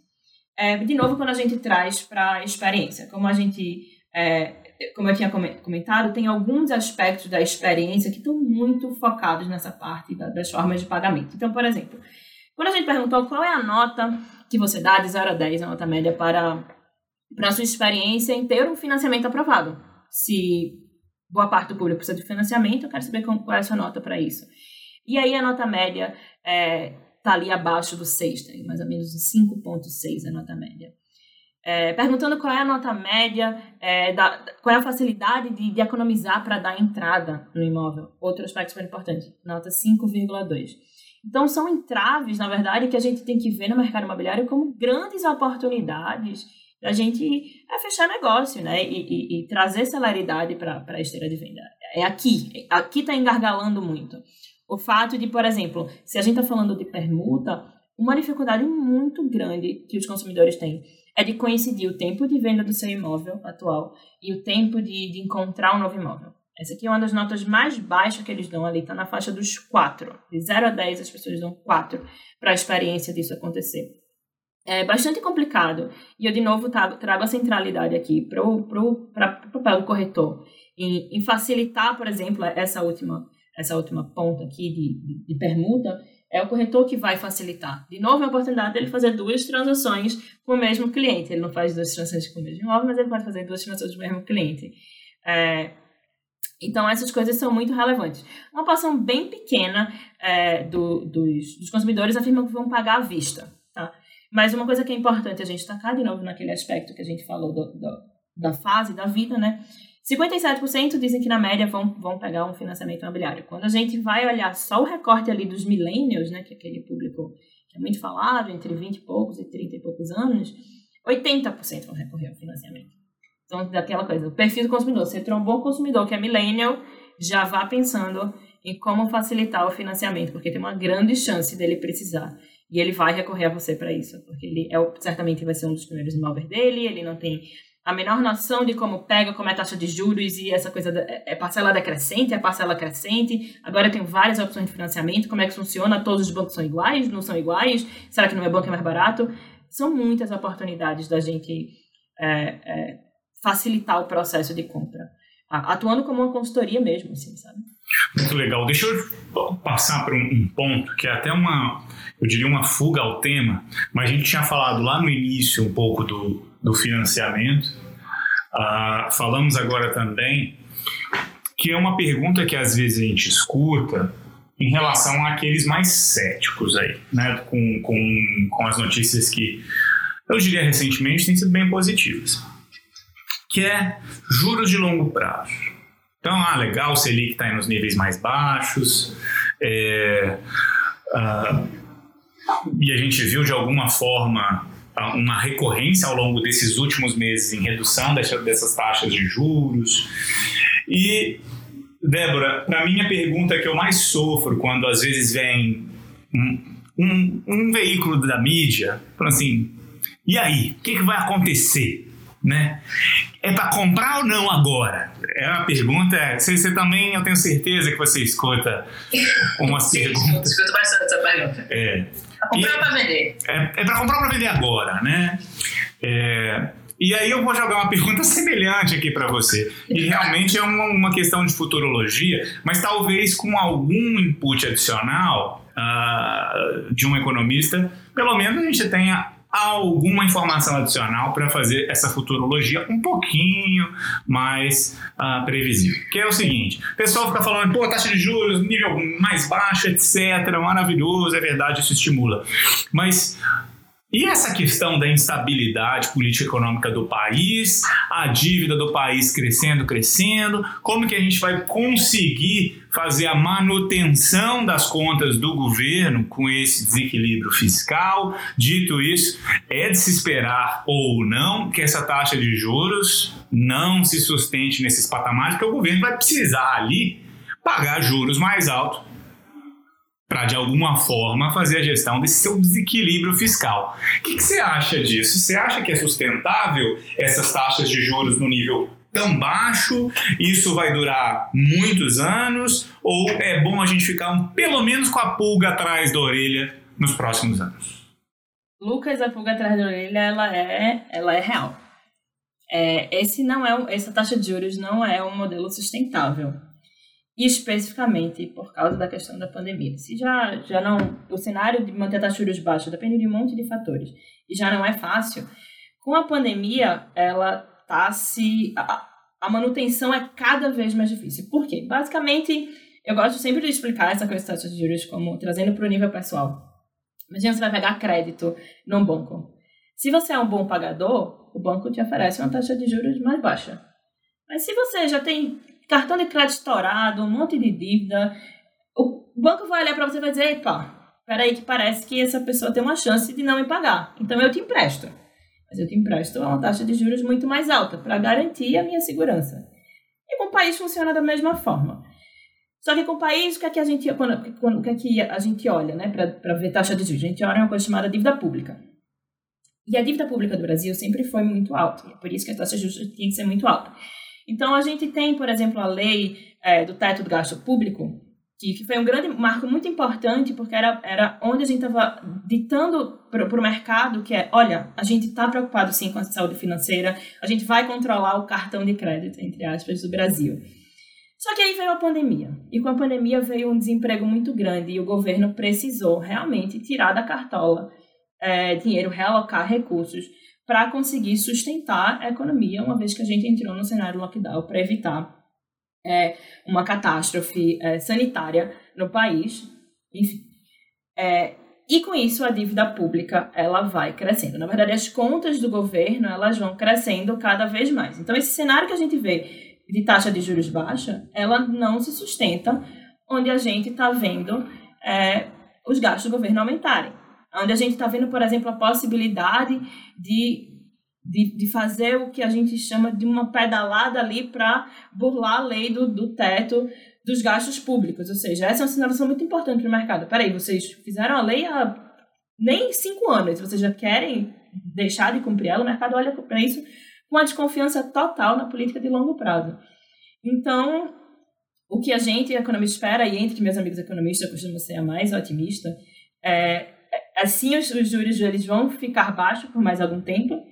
É, de novo, quando a gente traz para a experiência, como a gente, é, como eu tinha comentado, tem alguns aspectos da experiência que estão muito focados nessa parte das formas de pagamento. Então, por exemplo, quando a gente perguntou qual é a nota que você dá de 0 a 10, a nota média para para sua experiência em ter um financiamento aprovado. Se boa parte do público precisa de financiamento, eu quero saber qual é a sua nota para isso. E aí a nota média é, tá ali abaixo do 6, tá mais ou menos 5,6 a nota média. é, perguntando qual é a nota média, é, da, qual é a facilidade de, de economizar para dar entrada no imóvel. Outro aspecto super importante, nota 5,2. Então, são entraves, na verdade, que a gente tem que ver no mercado imobiliário como grandes oportunidades a gente é fechar negócio, né? E, e, e trazer celeridade para a esteira de venda. É aqui. Aqui está engargalando muito. O fato de, por exemplo, se a gente está falando de permuta, uma dificuldade muito grande que os consumidores têm é de coincidir o tempo de venda do seu imóvel atual e o tempo de, de encontrar um novo imóvel. Essa aqui é uma das notas mais baixas que eles dão ali, está na faixa dos 4. De 0 a 10, as pessoas dão 4 para a experiência disso acontecer. É bastante complicado. E eu, de novo, trago a centralidade aqui para o papel do corretor, em, em, facilitar, por exemplo, essa última, essa última ponta aqui de, de, permuta, é o corretor que vai facilitar. De novo, a oportunidade dele fazer duas transações com o mesmo cliente. Ele não faz duas transações com o mesmo imóvel, mas ele pode fazer duas transações com o mesmo cliente. É, então, essas coisas são muito relevantes. Uma porção bem pequena é, do, dos, dos, consumidores afirma que vão pagar à vista. Tá? Mas uma coisa que é importante a gente destacar, de novo, naquele aspecto que a gente falou do, do, da fase da vida, né? 57% dizem que na média vão, vão pegar um financiamento imobiliário. Quando a gente vai olhar só o recorte ali dos millennials, né, que é aquele público que é muito falado, entre 20 e poucos e 30 e poucos anos, 80% vão recorrer ao financiamento. Então, daquela coisa, o perfil do consumidor. Você tem um bom consumidor que é millennial, já vá pensando em como facilitar o financiamento, porque tem uma grande chance dele precisar. E ele vai recorrer a você para isso, porque ele é, certamente vai ser um dos primeiros imóveis dele, ele não tem a menor noção de como pega, como é a taxa de juros e essa coisa da, é, é parcela decrescente, é parcela crescente. Agora tem várias opções de financiamento, como é que funciona? Todos os bancos são iguais? Não são iguais? Será que no meu banco é mais barato? São muitas oportunidades da gente é, é, facilitar o processo de compra, atuando como uma consultoria mesmo, assim, sabe? Muito legal. Deixa eu passar para um, um ponto que é até uma, eu diria uma fuga ao tema, mas a gente tinha falado lá no início um pouco do do financiamento. Uh, falamos agora também que é uma pergunta que às vezes a gente escuta em relação àqueles mais céticos aí, né? Com, com, com as notícias que eu diria recentemente têm sido bem positivas, que é juros de longo prazo. Então, ah, legal, o Selic está nos níveis mais baixos, é, uh, e a gente viu de alguma forma uma recorrência ao longo desses últimos meses em redução dessas taxas de juros. E, Débora, para mim a pergunta que eu mais sofro quando às vezes vem um, um, um veículo da mídia falando assim: e aí, o que, que vai acontecer? Né? É para comprar ou não agora? É uma pergunta. Você, você, também, eu tenho certeza que você escuta umas Sim, perguntas. Escuto bastante essa pergunta. É. Pra comprar pra vender? É, é para comprar para vender agora, né? É, e aí eu vou jogar uma pergunta semelhante aqui para você. E realmente é uma, uma, questão de futurologia, mas talvez com algum input adicional uh, de um economista, pelo menos a gente tenha alguma informação adicional para fazer essa futurologia um pouquinho mais uh, previsível. Que é o seguinte: o pessoal fica falando, pô, taxa de juros, nível mais baixo, etc. Maravilhoso, é verdade, isso estimula. Mas e essa questão da instabilidade política econômica do país, a dívida do país crescendo, crescendo, como que a gente vai conseguir fazer a manutenção das contas do governo com esse desequilíbrio fiscal? Dito isso, é de se esperar ou não que essa taxa de juros não se sustente nesses patamares, porque o governo vai precisar ali pagar juros mais altos para de alguma forma fazer a gestão desse seu desequilíbrio fiscal. O que, que, você acha disso? Você acha que é sustentável essas taxas de juros no nível tão baixo? Isso vai durar muitos anos? Ou é bom a gente ficar um, pelo menos com a pulga atrás da orelha nos próximos anos? Lucas, a pulga atrás da orelha ela é, ela é real. É, esse não é essa taxa de juros não é um modelo sustentável e especificamente por causa da questão da pandemia. Se já, já não. O cenário de manter taxas de juros baixas depende de um monte de fatores e já não é fácil. Com a pandemia, ela tá se. A, a manutenção é cada vez mais difícil. Por quê? Basicamente, eu gosto sempre de explicar essa questão de taxas de juros como trazendo para o nível pessoal. Imagina você vai pegar crédito num banco. Se você é um bom pagador, o banco te oferece uma taxa de juros mais baixa. Mas se você já tem cartão de crédito estourado, um monte de dívida, o banco vai olhar para você e vai dizer: epa, peraí, que parece que essa pessoa tem uma chance de não me pagar. Então eu te empresto. Mas eu te empresto a uma taxa de juros muito mais alta para garantir a minha segurança. E com o país funciona da mesma forma. Só que com o país, o que é que a gente, quando, quando, o que é que a gente olha né, para ver taxa de juros? A gente olha uma coisa chamada dívida pública. E a dívida pública do Brasil sempre foi muito alta, por isso que a taxa de juros tinha que ser muito alta. Então, a gente tem, por exemplo, a lei é, do teto do gasto público, que, que, foi um grande marco muito importante, porque era, era onde a gente estava ditando para o mercado que é, olha, a gente está preocupado sim com a saúde financeira, a gente vai controlar o cartão de crédito, entre aspas, do Brasil. Só que aí veio a pandemia, e com a pandemia veio um desemprego muito grande, e o governo precisou realmente tirar da cartola é, dinheiro, realocar recursos para conseguir sustentar a economia, uma vez que a gente entrou no cenário lockdown para evitar é, uma catástrofe é, sanitária no país. Enfim. É, e com isso a dívida pública ela vai crescendo. Na verdade, as contas do governo elas vão crescendo cada vez mais. Então, esse cenário que a gente vê de taxa de juros baixa, ela não se sustenta onde a gente está vendo é, os gastos do governo aumentarem onde a gente está vendo, por exemplo, a possibilidade de, de, de, fazer o que a gente chama de uma pedalada ali para burlar a lei do, do teto dos gastos públicos. Ou seja, essa é uma sinalização muito importante para o mercado. Peraí, vocês fizeram a lei há nem cinco anos, vocês já querem deixar de cumprir ela, o mercado olha para isso com uma desconfiança total na política de longo prazo. Então, o que a gente, economista, espera, e entre meus amigos economistas eu costumo ser a mais otimista, é assim os, os juros eles vão ficar baixos por mais algum tempo,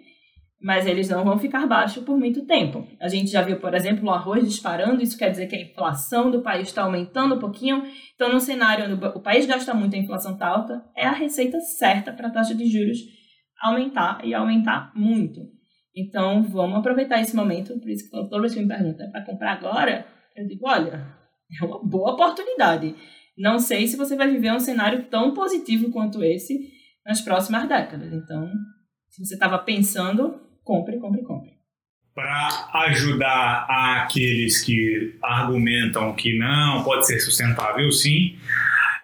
mas eles não vão ficar baixos por muito tempo. A gente já viu, por exemplo, o arroz disparando, isso quer dizer que a inflação do país está aumentando um pouquinho. Então, no cenário onde o país gasta muito, a inflação está alta, é a receita certa para a taxa de juros aumentar e aumentar muito. Então, vamos aproveitar esse momento. Por isso que toda vez me perguntam, é para comprar agora? Eu digo, olha, é uma boa oportunidade. Não sei se você vai viver um cenário tão positivo quanto esse nas próximas décadas. Então, se você estava pensando, compre, compre, compre. Para ajudar aqueles que argumentam que não, pode ser sustentável sim,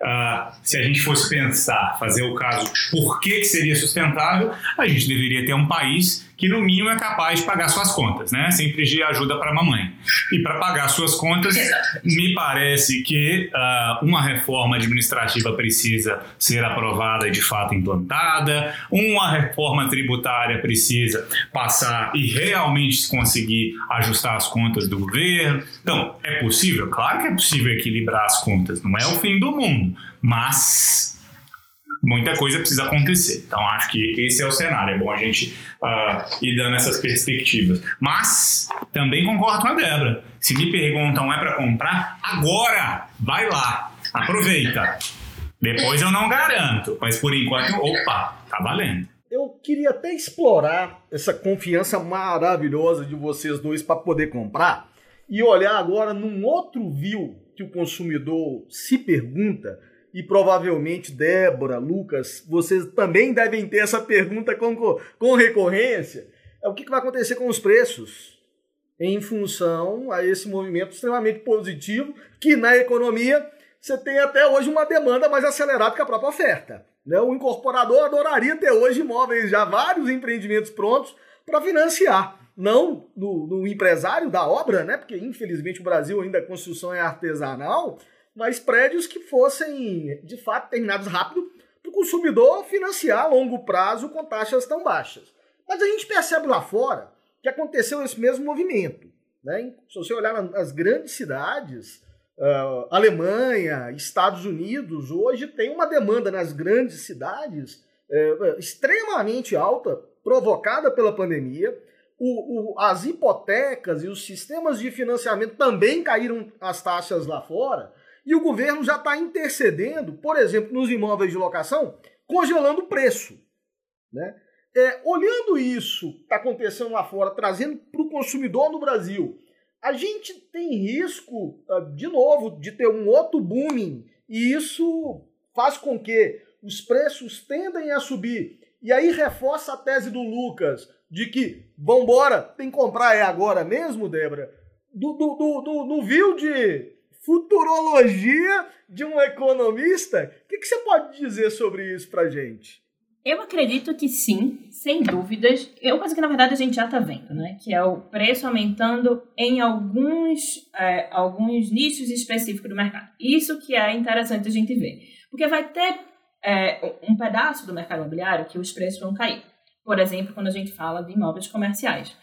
Uh, se a gente fosse pensar, fazer o caso, por que, que seria sustentável, a gente deveria ter um país que no mínimo é capaz de pagar suas contas, né? Sem pedir ajuda para a mamãe. E para pagar suas contas, me parece que uh, uma reforma administrativa precisa ser aprovada e de fato implantada, uma reforma tributária precisa passar e realmente conseguir ajustar as contas do governo. Então, é possível? Claro que é possível equilibrar as contas, não é o fim do mundo, mas muita coisa precisa acontecer. Então, acho que esse é o cenário. É bom a gente uh, ir dando essas perspectivas. Mas também concordo com a Débora. Se me perguntam é para comprar, agora vai lá, aproveita. Depois eu não garanto, mas por enquanto, opa, tá valendo. Eu queria até explorar essa confiança maravilhosa de vocês dois para poder comprar e olhar agora num outro view que o consumidor se pergunta e provavelmente Débora, Lucas, vocês também devem ter essa pergunta com, com recorrência. É o que vai acontecer com os preços em função a esse movimento extremamente positivo que na economia você tem até hoje uma demanda mais acelerada que a própria oferta. Né? O incorporador adoraria ter hoje imóveis, já vários empreendimentos prontos para financiar. Não no, no empresário da obra, né? porque infelizmente o Brasil ainda a construção é artesanal, mas prédios que fossem de fato terminados rápido para o consumidor financiar a longo prazo com taxas tão baixas. Mas a gente percebe lá fora que aconteceu esse mesmo movimento. Né? Se você olhar nas grandes cidades, uh, Alemanha, Estados Unidos, hoje tem uma demanda nas grandes cidades uh, extremamente alta, provocada pela pandemia. O, o, as hipotecas e os sistemas de financiamento também caíram as taxas lá fora. E o governo já está intercedendo, por exemplo, nos imóveis de locação, congelando o preço. Né? É, olhando isso que está acontecendo lá fora, trazendo para o consumidor no Brasil, a gente tem risco, ah, de novo, de ter um outro booming, e isso faz com que os preços tendem a subir E aí reforça a tese do Lucas de que, vambora, tem que comprar é agora mesmo, Débora? Do, do, do, do, viu de futurologia de um economista? O que, que você pode dizer sobre isso pra gente? Eu acredito que sim, sem dúvidas. É uma coisa que na verdade a gente já está vendo, né? Que é o preço aumentando em alguns, é, alguns nichos específicos do mercado. Isso que é interessante a gente ver. Porque vai ter é, um pedaço do mercado imobiliário que os preços vão cair. Por exemplo, quando a gente fala de imóveis comerciais.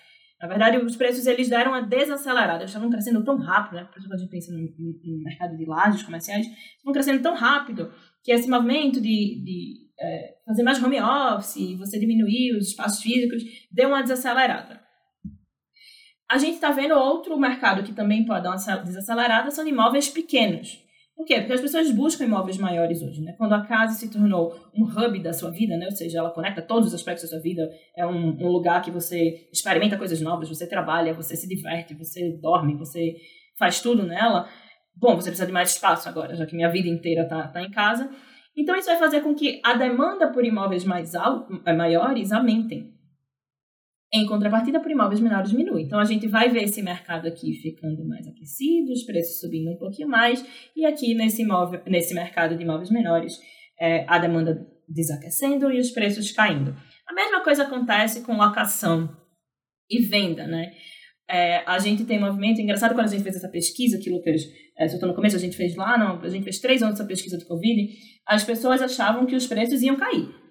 Na verdade, os preços eles deram uma desacelerada. Eles estavam crescendo tão rápido, né? Por a gente pensa no, no, mercado de lajes comerciais, estavam crescendo tão rápido que esse movimento de, de é, fazer mais home office, você diminuir os espaços físicos, deu uma desacelerada. A gente está vendo outro mercado que também pode dar uma desacelerada, são imóveis pequenos. Por quê? Porque as pessoas buscam imóveis maiores hoje, né? Quando a casa se tornou um hub da sua vida, né? Ou seja, ela conecta todos os aspectos da sua vida, é um, um lugar que você experimenta coisas novas, você trabalha, você se diverte, você dorme, você faz tudo nela. Bom, você precisa de mais espaço agora, já que minha vida inteira está tá em casa. Então, isso vai fazer com que a demanda por imóveis mais alto, maiores aumentem. Em contrapartida, por imóveis menores diminui. Então, a gente vai ver esse mercado aqui ficando mais aquecido, os preços subindo um pouquinho mais, e aqui nesse, imóvel, nesse mercado de imóveis menores, é, a demanda desaquecendo e os preços caindo. A mesma coisa acontece com locação e venda, né? É, a gente tem um movimento, engraçado quando a gente fez essa pesquisa, que Lucas é, soltou no começo, a gente fez lá, não, a gente fez três anos dessa pesquisa do Covid, as pessoas achavam que os preços iam cair.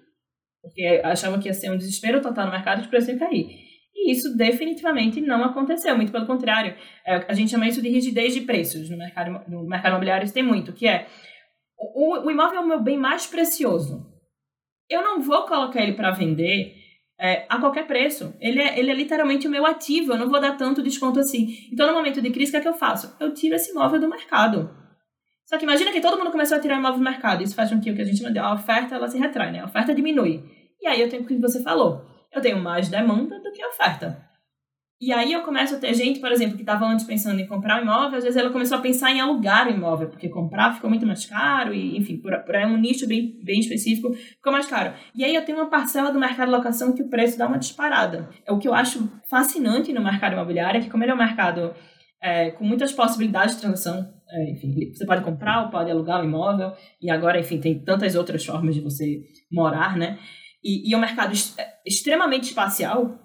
Porque achavam que ia ser um desespero total no mercado e os preços iam cair. E isso definitivamente não aconteceu, muito pelo contrário. É, a gente chama isso de rigidez de preços no mercado, no mercado imobiliário, isso tem muito, que é o, o imóvel é o meu bem mais precioso. Eu não vou colocar ele para vender é, a qualquer preço. Ele é, ele é literalmente o meu ativo, eu não vou dar tanto desconto assim. Então, no momento de crise, o que, é que eu faço? Eu tiro esse imóvel do mercado. Só que imagina que todo mundo começou a tirar imóvel do mercado. Isso faz com que o que a gente de a oferta ela se retrai, né? A oferta diminui. E aí eu tenho o que você falou. Eu tenho mais demanda do que oferta. E aí eu começo a ter gente, por exemplo, que estava antes pensando em comprar um imóvel, às vezes ela começou a pensar em alugar o imóvel, porque comprar ficou muito mais caro, e enfim, por, por um nicho bem, bem específico, ficou mais caro. E aí eu tenho uma parcela do mercado de locação que o preço dá uma disparada. É o que eu acho fascinante no mercado imobiliário é que como ele é um mercado é, com muitas possibilidades de transação, é, enfim, você pode comprar ou pode alugar o um imóvel, e agora, enfim, tem tantas outras formas de você morar, né? E, e é um mercado é, extremamente espacial,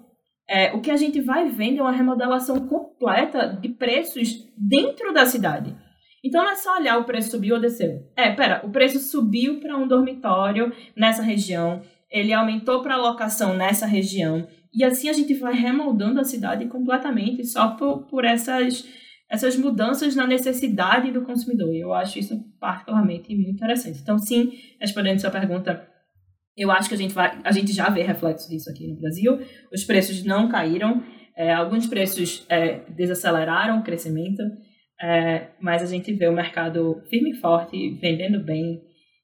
é, o que a gente vai vendo é uma remodelação completa de preços dentro da cidade. Então não é só olhar o preço subiu ou desceu. É, pera, o preço subiu para um dormitório nessa região, ele aumentou para locação nessa região, e assim a gente vai remoldando a cidade completamente só por, por essas, essas mudanças na necessidade do consumidor. E eu acho isso particularmente muito interessante. Então, sim, respondendo a sua pergunta, eu acho que a gente, vai, a gente já vê reflexo disso aqui no Brasil. Os preços não caíram, é, alguns preços é, desaceleraram o crescimento, é, mas a gente vê o mercado firme e forte, vendendo bem,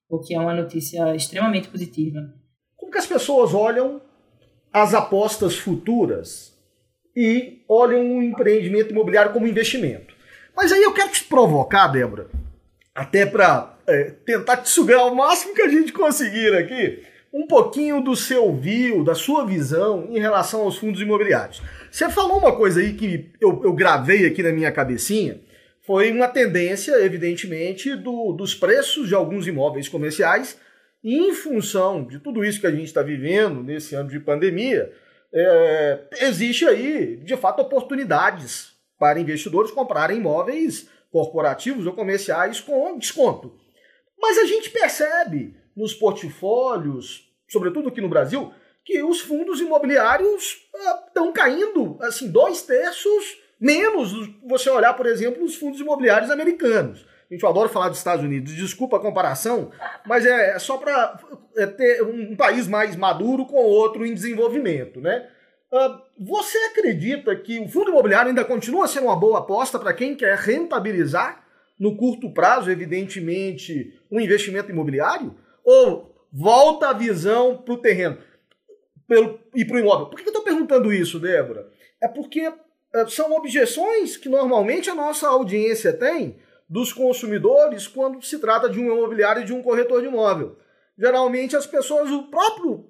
o que é uma notícia extremamente positiva. Como que as pessoas olham as apostas futuras e olham o empreendimento imobiliário como investimento? Mas aí eu quero te provocar, Débora, até para é, tentar te sugar o máximo que a gente conseguir aqui um pouquinho do seu view, da sua visão em relação aos fundos imobiliários. Você falou uma coisa aí que eu, eu gravei aqui na minha cabecinha, foi uma tendência, evidentemente, do, dos preços de alguns imóveis comerciais, em função de tudo isso que a gente está vivendo nesse ano de pandemia, é, existe aí, de fato, oportunidades para investidores comprarem imóveis corporativos ou comerciais com desconto. Mas a gente percebe nos portfólios, sobretudo aqui no Brasil, que os fundos imobiliários estão ah, caindo, assim, dois terços menos você olhar, por exemplo, os fundos imobiliários americanos. A gente adora falar dos Estados Unidos, desculpa a comparação, mas é, é só para é, ter um país mais maduro com outro em desenvolvimento, né? Uh, você acredita que o fundo imobiliário ainda continua sendo uma boa aposta para quem quer rentabilizar no curto prazo, evidentemente, um investimento imobiliário? Ou volta a visão para o terreno pelo, e para o imóvel? Por que eu estou perguntando isso, Débora? É porque é, são objeções que normalmente a nossa audiência tem dos consumidores quando se trata de um imobiliário e de um corretor de imóvel. Geralmente as pessoas, o próprio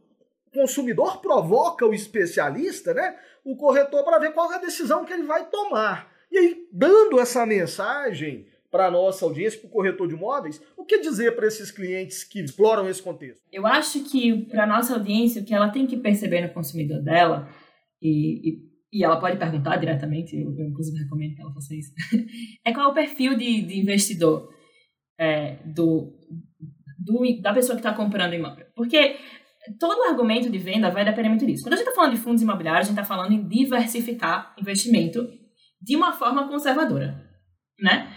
consumidor provoca o especialista, né? O corretor para ver qual é a decisão que ele vai tomar. E aí, dando essa mensagem para a nossa audiência, para o corretor de imóveis, o que dizer para esses clientes que exploram esse contexto? Eu acho que para a nossa audiência, o que ela tem que perceber no consumidor dela, e, e, e ela pode perguntar diretamente, eu, eu, inclusive recomendo que ela faça isso, é qual é o perfil de, de investidor é, do, do, da pessoa que está comprando imóvel. Porque todo argumento de venda vai depender muito disso. Quando a gente está falando de fundos imobiliários, a gente está falando em diversificar investimento de uma forma conservadora, né?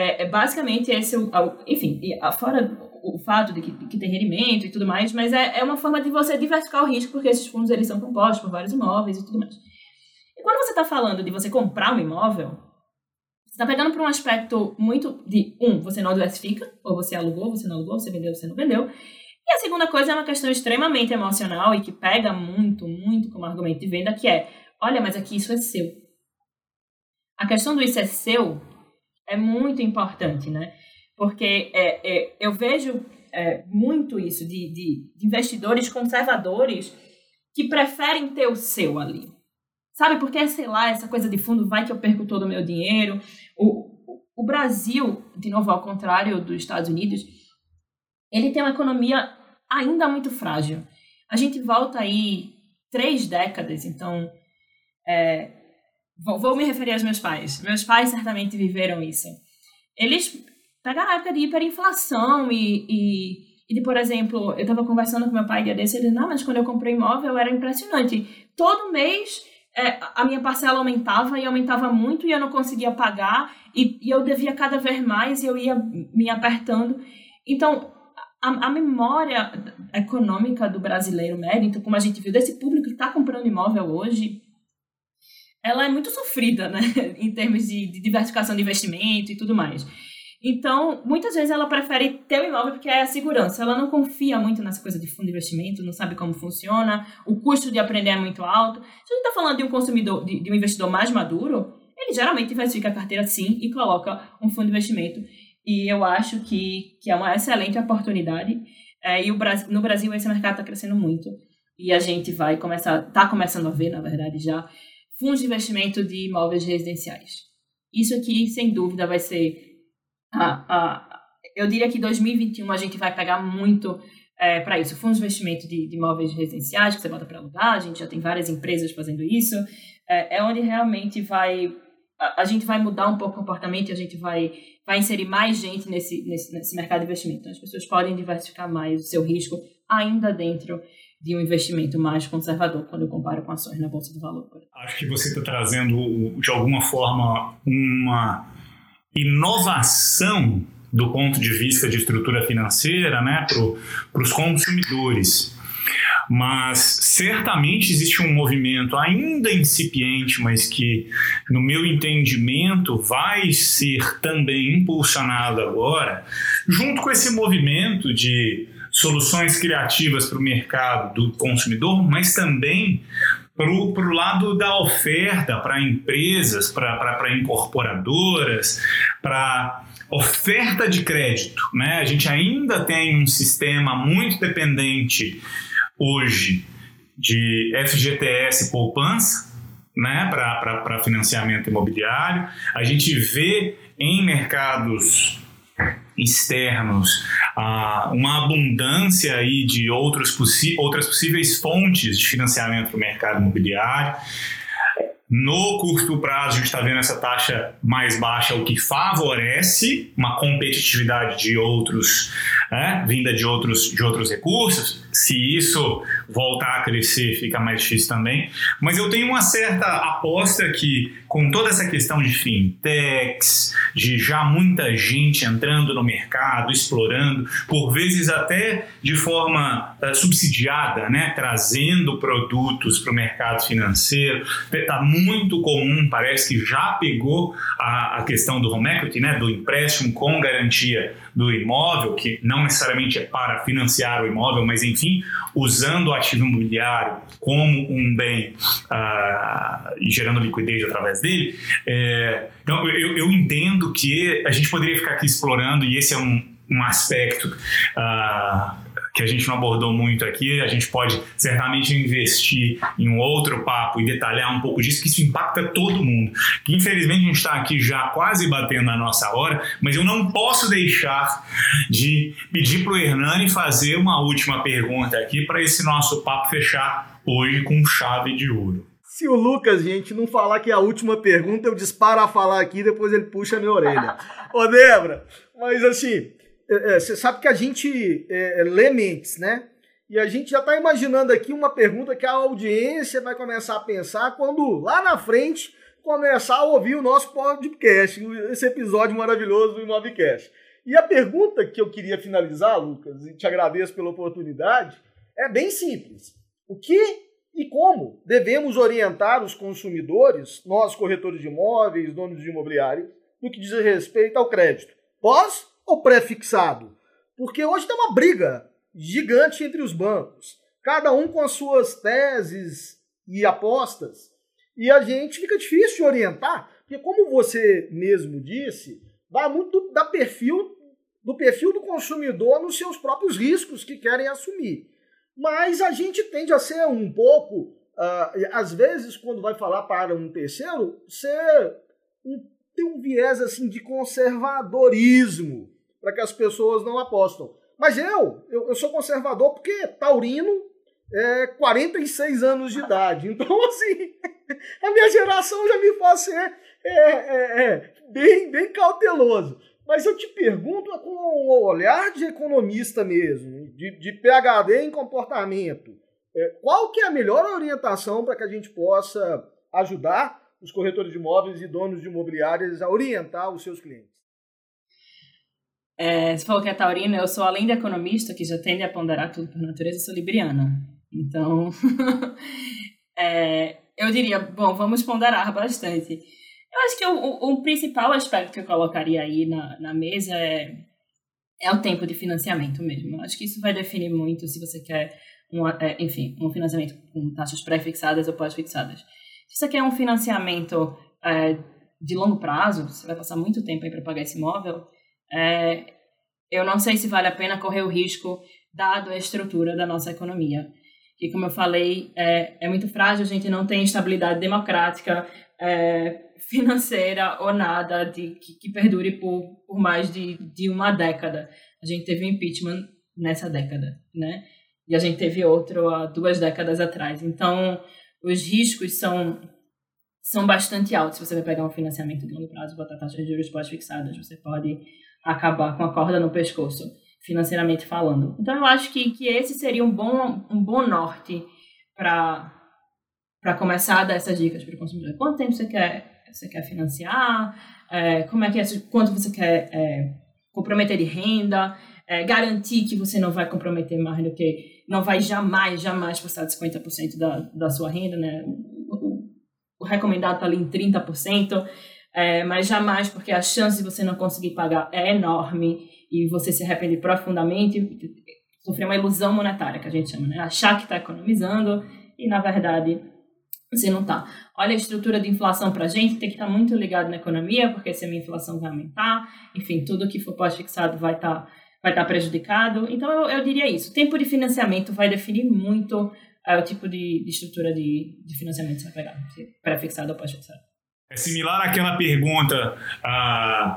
É, é basicamente esse, o, enfim, fora o fato de que, que, tem rendimento e tudo mais, mas é, é uma forma de você diversificar o risco, porque esses fundos eles são compostos por vários imóveis e tudo mais. E quando você está falando de você comprar um imóvel, você está pegando para um aspecto muito de, um, você não diversifica, ou você alugou, você não alugou, você vendeu, você não vendeu. E a segunda coisa é uma questão extremamente emocional e que pega muito, muito como argumento de venda, que é, olha, mas aqui isso é seu. A questão do isso é seu é muito importante, né? Porque é, é, eu vejo é, muito isso de, de, de investidores conservadores que preferem ter o seu ali. Sabe, porque, sei lá, essa coisa de fundo vai que eu perco todo o meu dinheiro. O, o Brasil, de novo, ao contrário dos Estados Unidos, ele tem uma economia ainda muito frágil. A gente volta aí três décadas, então é, Vou, vou me referir aos meus pais. Meus pais certamente viveram isso. Eles pegaram a época de hiperinflação e, e, e de, por exemplo, eu estava conversando com meu pai dia desse, ele disse, não, mas quando eu comprei imóvel era impressionante. Todo mês é, a minha parcela aumentava e aumentava muito e eu não conseguia pagar e, e eu devia cada vez mais e eu ia me apertando. Então, a, a, memória econômica do brasileiro médio, então, como a gente viu, desse público que está comprando imóvel hoje, ela é muito sofrida, né, em termos de, de, diversificação de investimento e tudo mais. Então, muitas vezes ela prefere ter o imóvel porque é a segurança. Ela não confia muito nessa coisa de fundo de investimento, não sabe como funciona, o custo de aprender é muito alto. Se a gente está falando de um consumidor, de, de um investidor mais maduro, ele geralmente diversifica a carteira sim e coloca um fundo de investimento. E eu acho que, que é uma excelente oportunidade. É, e o Brasil, no Brasil esse mercado está crescendo muito. E a gente vai começar, está começando a ver, na verdade, já fundos de investimento de imóveis residenciais. Isso aqui, sem dúvida, vai ser. A, a, eu diria que 2021 a gente vai pegar muito é, para isso. Fundos de investimento de, de, imóveis residenciais que você bota para alugar, a gente já tem várias empresas fazendo isso. É, é onde realmente vai. A, a, gente vai mudar um pouco o comportamento e a gente vai, vai inserir mais gente nesse, nesse, nesse mercado de investimento. Então, as pessoas podem diversificar mais o seu risco ainda dentro de um investimento mais conservador quando eu comparo com ações na Bolsa do Valor. Acho que você está trazendo, de alguma forma, uma inovação do ponto de vista de estrutura financeira né, para os consumidores. Mas certamente existe um movimento ainda incipiente, mas que, no meu entendimento, vai ser também impulsionado agora, junto com esse movimento de soluções criativas para o mercado do consumidor, mas também para o lado da oferta para empresas, para incorporadoras, para oferta de crédito. Né? A gente ainda tem um sistema muito dependente hoje de FGTS poupança né? para financiamento imobiliário. A gente vê em mercados externos, uma abundância aí de outros outras possíveis fontes de financiamento para o mercado imobiliário. No curto prazo, a gente está vendo essa taxa mais baixa, o que favorece uma competitividade de outros, né, vinda de outros, de outros recursos. Se isso voltar a crescer, fica mais difícil também. Mas eu tenho uma certa aposta que, com toda essa questão de fintechs, de já muita gente entrando no mercado, explorando, por vezes até de forma uh, subsidiada, né, trazendo produtos para o mercado financeiro, está muito comum, parece que já pegou a, a questão do home equity, né, do empréstimo com garantia do imóvel, que não necessariamente é para financiar o imóvel, mas enfim, usando o ativo imobiliário como um bem uh, e gerando liquidez através dele. É, então, eu, eu, entendo que a gente poderia ficar aqui explorando, e esse é um, um aspecto uh, que a gente não abordou muito aqui. A gente pode certamente investir em um outro papo e detalhar um pouco disso, que isso impacta todo mundo. Que infelizmente a gente está aqui já quase batendo a nossa hora, mas eu não posso deixar de pedir para o Hernani fazer uma última pergunta aqui para esse nosso papo fechar hoje com chave de ouro. Se o Lucas, gente, não falar que é a última pergunta, eu disparo a falar aqui, depois ele puxa a minha orelha. Ô, Débora, mas assim, você sabe que a gente é, lê mentes, né? E a gente já está imaginando aqui uma pergunta que a audiência vai começar a pensar quando lá na frente começar a ouvir o nosso podcast, esse episódio maravilhoso do Imovcast. E a pergunta que eu queria finalizar, Lucas, e te agradeço pela oportunidade, é bem simples. O que e como devemos orientar os consumidores, nós corretores de imóveis, donos de imobiliário, no que diz respeito ao crédito? Pós ou pré-fixado? Porque hoje tem uma briga gigante entre os bancos, cada um com as suas teses e apostas, e a gente fica difícil de orientar, porque como você mesmo disse, vai muito da perfil do perfil do consumidor nos seus próprios riscos que querem assumir. Mas a gente tende a ser um pouco, uh, às vezes, quando vai falar para um terceiro, ser um, ter um viés assim de conservadorismo para que as pessoas não apostam. Mas eu, eu, eu sou conservador porque taurino é 46 anos de idade. Então, assim, a minha geração já me faz ser é, é, é, bem, bem cauteloso. Mas eu te pergunto com um olhar de economista mesmo, de, de PhD em comportamento, é, qual que é a melhor orientação para que a gente possa ajudar os corretores de imóveis e donos de imobiliárias a orientar os seus clientes? É, você falou que é taurino, eu sou além de economista, que já tende a ponderar tudo por natureza, eu sou libriana. Então, é, eu diria, bom, vamos ponderar bastante. Eu acho que o, o, o, principal aspecto que eu colocaria aí na, na mesa é, é o tempo de financiamento mesmo. Eu acho que isso vai definir muito se você quer, um, é, enfim, um financiamento com taxas pré-fixadas ou pós-fixadas. Se você quer um financiamento é, de longo prazo, você vai passar muito tempo aí para pagar esse imóvel, é, eu não sei se vale a pena correr o risco, dado a estrutura da nossa economia. Que, como eu falei, é, é muito frágil, a gente não tem estabilidade democrática, é, financeira ou nada de, que, que perdure por, por mais de, de uma década. A gente teve um impeachment nessa década, né? E a gente teve outro há duas décadas atrás. Então, os riscos são são bastante altos. Se você vai pegar um financiamento de longo prazo, botar taxas de juros pós-fixadas, você pode acabar com a corda no pescoço, financeiramente falando. Então, eu acho que, que esse seria um bom, um bom norte para começar a dar essas dicas para o consumidor. Quanto tempo você quer, você quer financiar? É, como é que é, quanto você quer é, comprometer de renda? É, garantir que você não vai comprometer mais do que não vai jamais, jamais passar de 50% da, da sua renda, né? O, o, o recomendado está ali em 30%, é, mas jamais, porque a chance de você não conseguir pagar é enorme e você se arrepende profundamente, sofrer uma ilusão monetária, que a gente chama, né? Achar que está economizando e, na verdade, você não está. Olha a estrutura de inflação para a gente, tem que estar tá muito ligado na economia, porque se a minha inflação vai aumentar, enfim, tudo que for pós-fixado vai estar tá, vai tá prejudicado. Então, eu, eu diria isso. O tempo de financiamento vai definir muito é, o tipo de, de estrutura de, de financiamento que você vai pegar, pré-fixado ou pós-fixado. É similar àquela pergunta. Uh,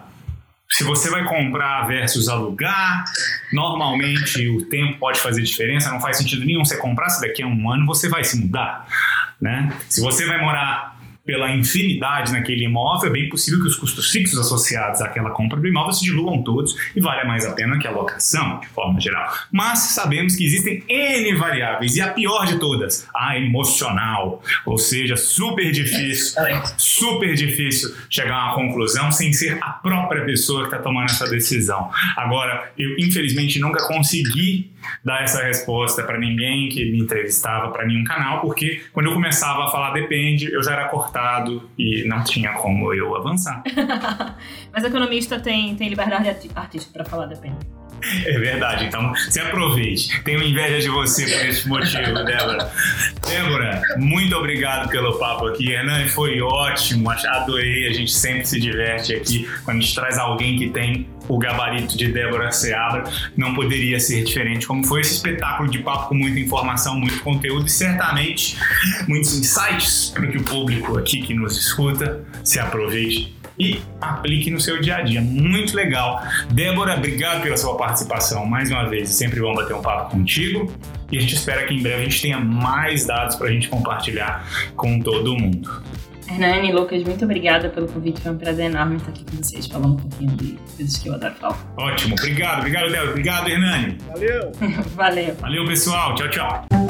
se você vai comprar versus alugar, normalmente o tempo pode fazer diferença, não faz sentido nenhum você comprar, se daqui a um ano você vai se mudar. Né? Se você vai morar pela infinidade naquele imóvel, é bem possível que os custos fixos associados àquela compra do imóvel se diluam todos e vale mais a pena que a locação, de forma geral. Mas sabemos que existem N variáveis e a pior de todas, a emocional. Ou seja, super difícil, super difícil chegar a uma conclusão sem ser a própria pessoa que está tomando essa decisão. Agora, eu infelizmente nunca consegui dar essa resposta para ninguém que me entrevistava, para nenhum canal, porque quando eu começava a falar depende, eu já era cortado e não tinha como eu avançar. Mas economista tem, tem liberdade artística para falar depende. É verdade, então se aproveite. Tenho inveja de você por esse motivo, Débora. Débora, muito obrigado pelo papo aqui. Hernan, foi ótimo, adorei. A gente sempre se diverte aqui quando a gente traz alguém que tem o gabarito de Débora Seabra não poderia ser diferente, como foi esse espetáculo de papo com muita informação, muito conteúdo e certamente muitos insights para que o público aqui que nos escuta se aproveite e aplique no seu dia a dia. Muito legal. Débora, obrigado pela sua participação mais uma vez. Sempre bom bater um papo contigo. E a gente espera que em breve a gente tenha mais dados para a gente compartilhar com todo mundo. Hernani, Lucas, muito obrigada pelo convite. Foi um prazer enorme estar aqui com vocês, falando um pouquinho de coisas que eu adoro falar. Ótimo, obrigado, obrigado, Léo. Obrigado, Hernani. Valeu. Valeu. Valeu, pessoal. Tchau, tchau.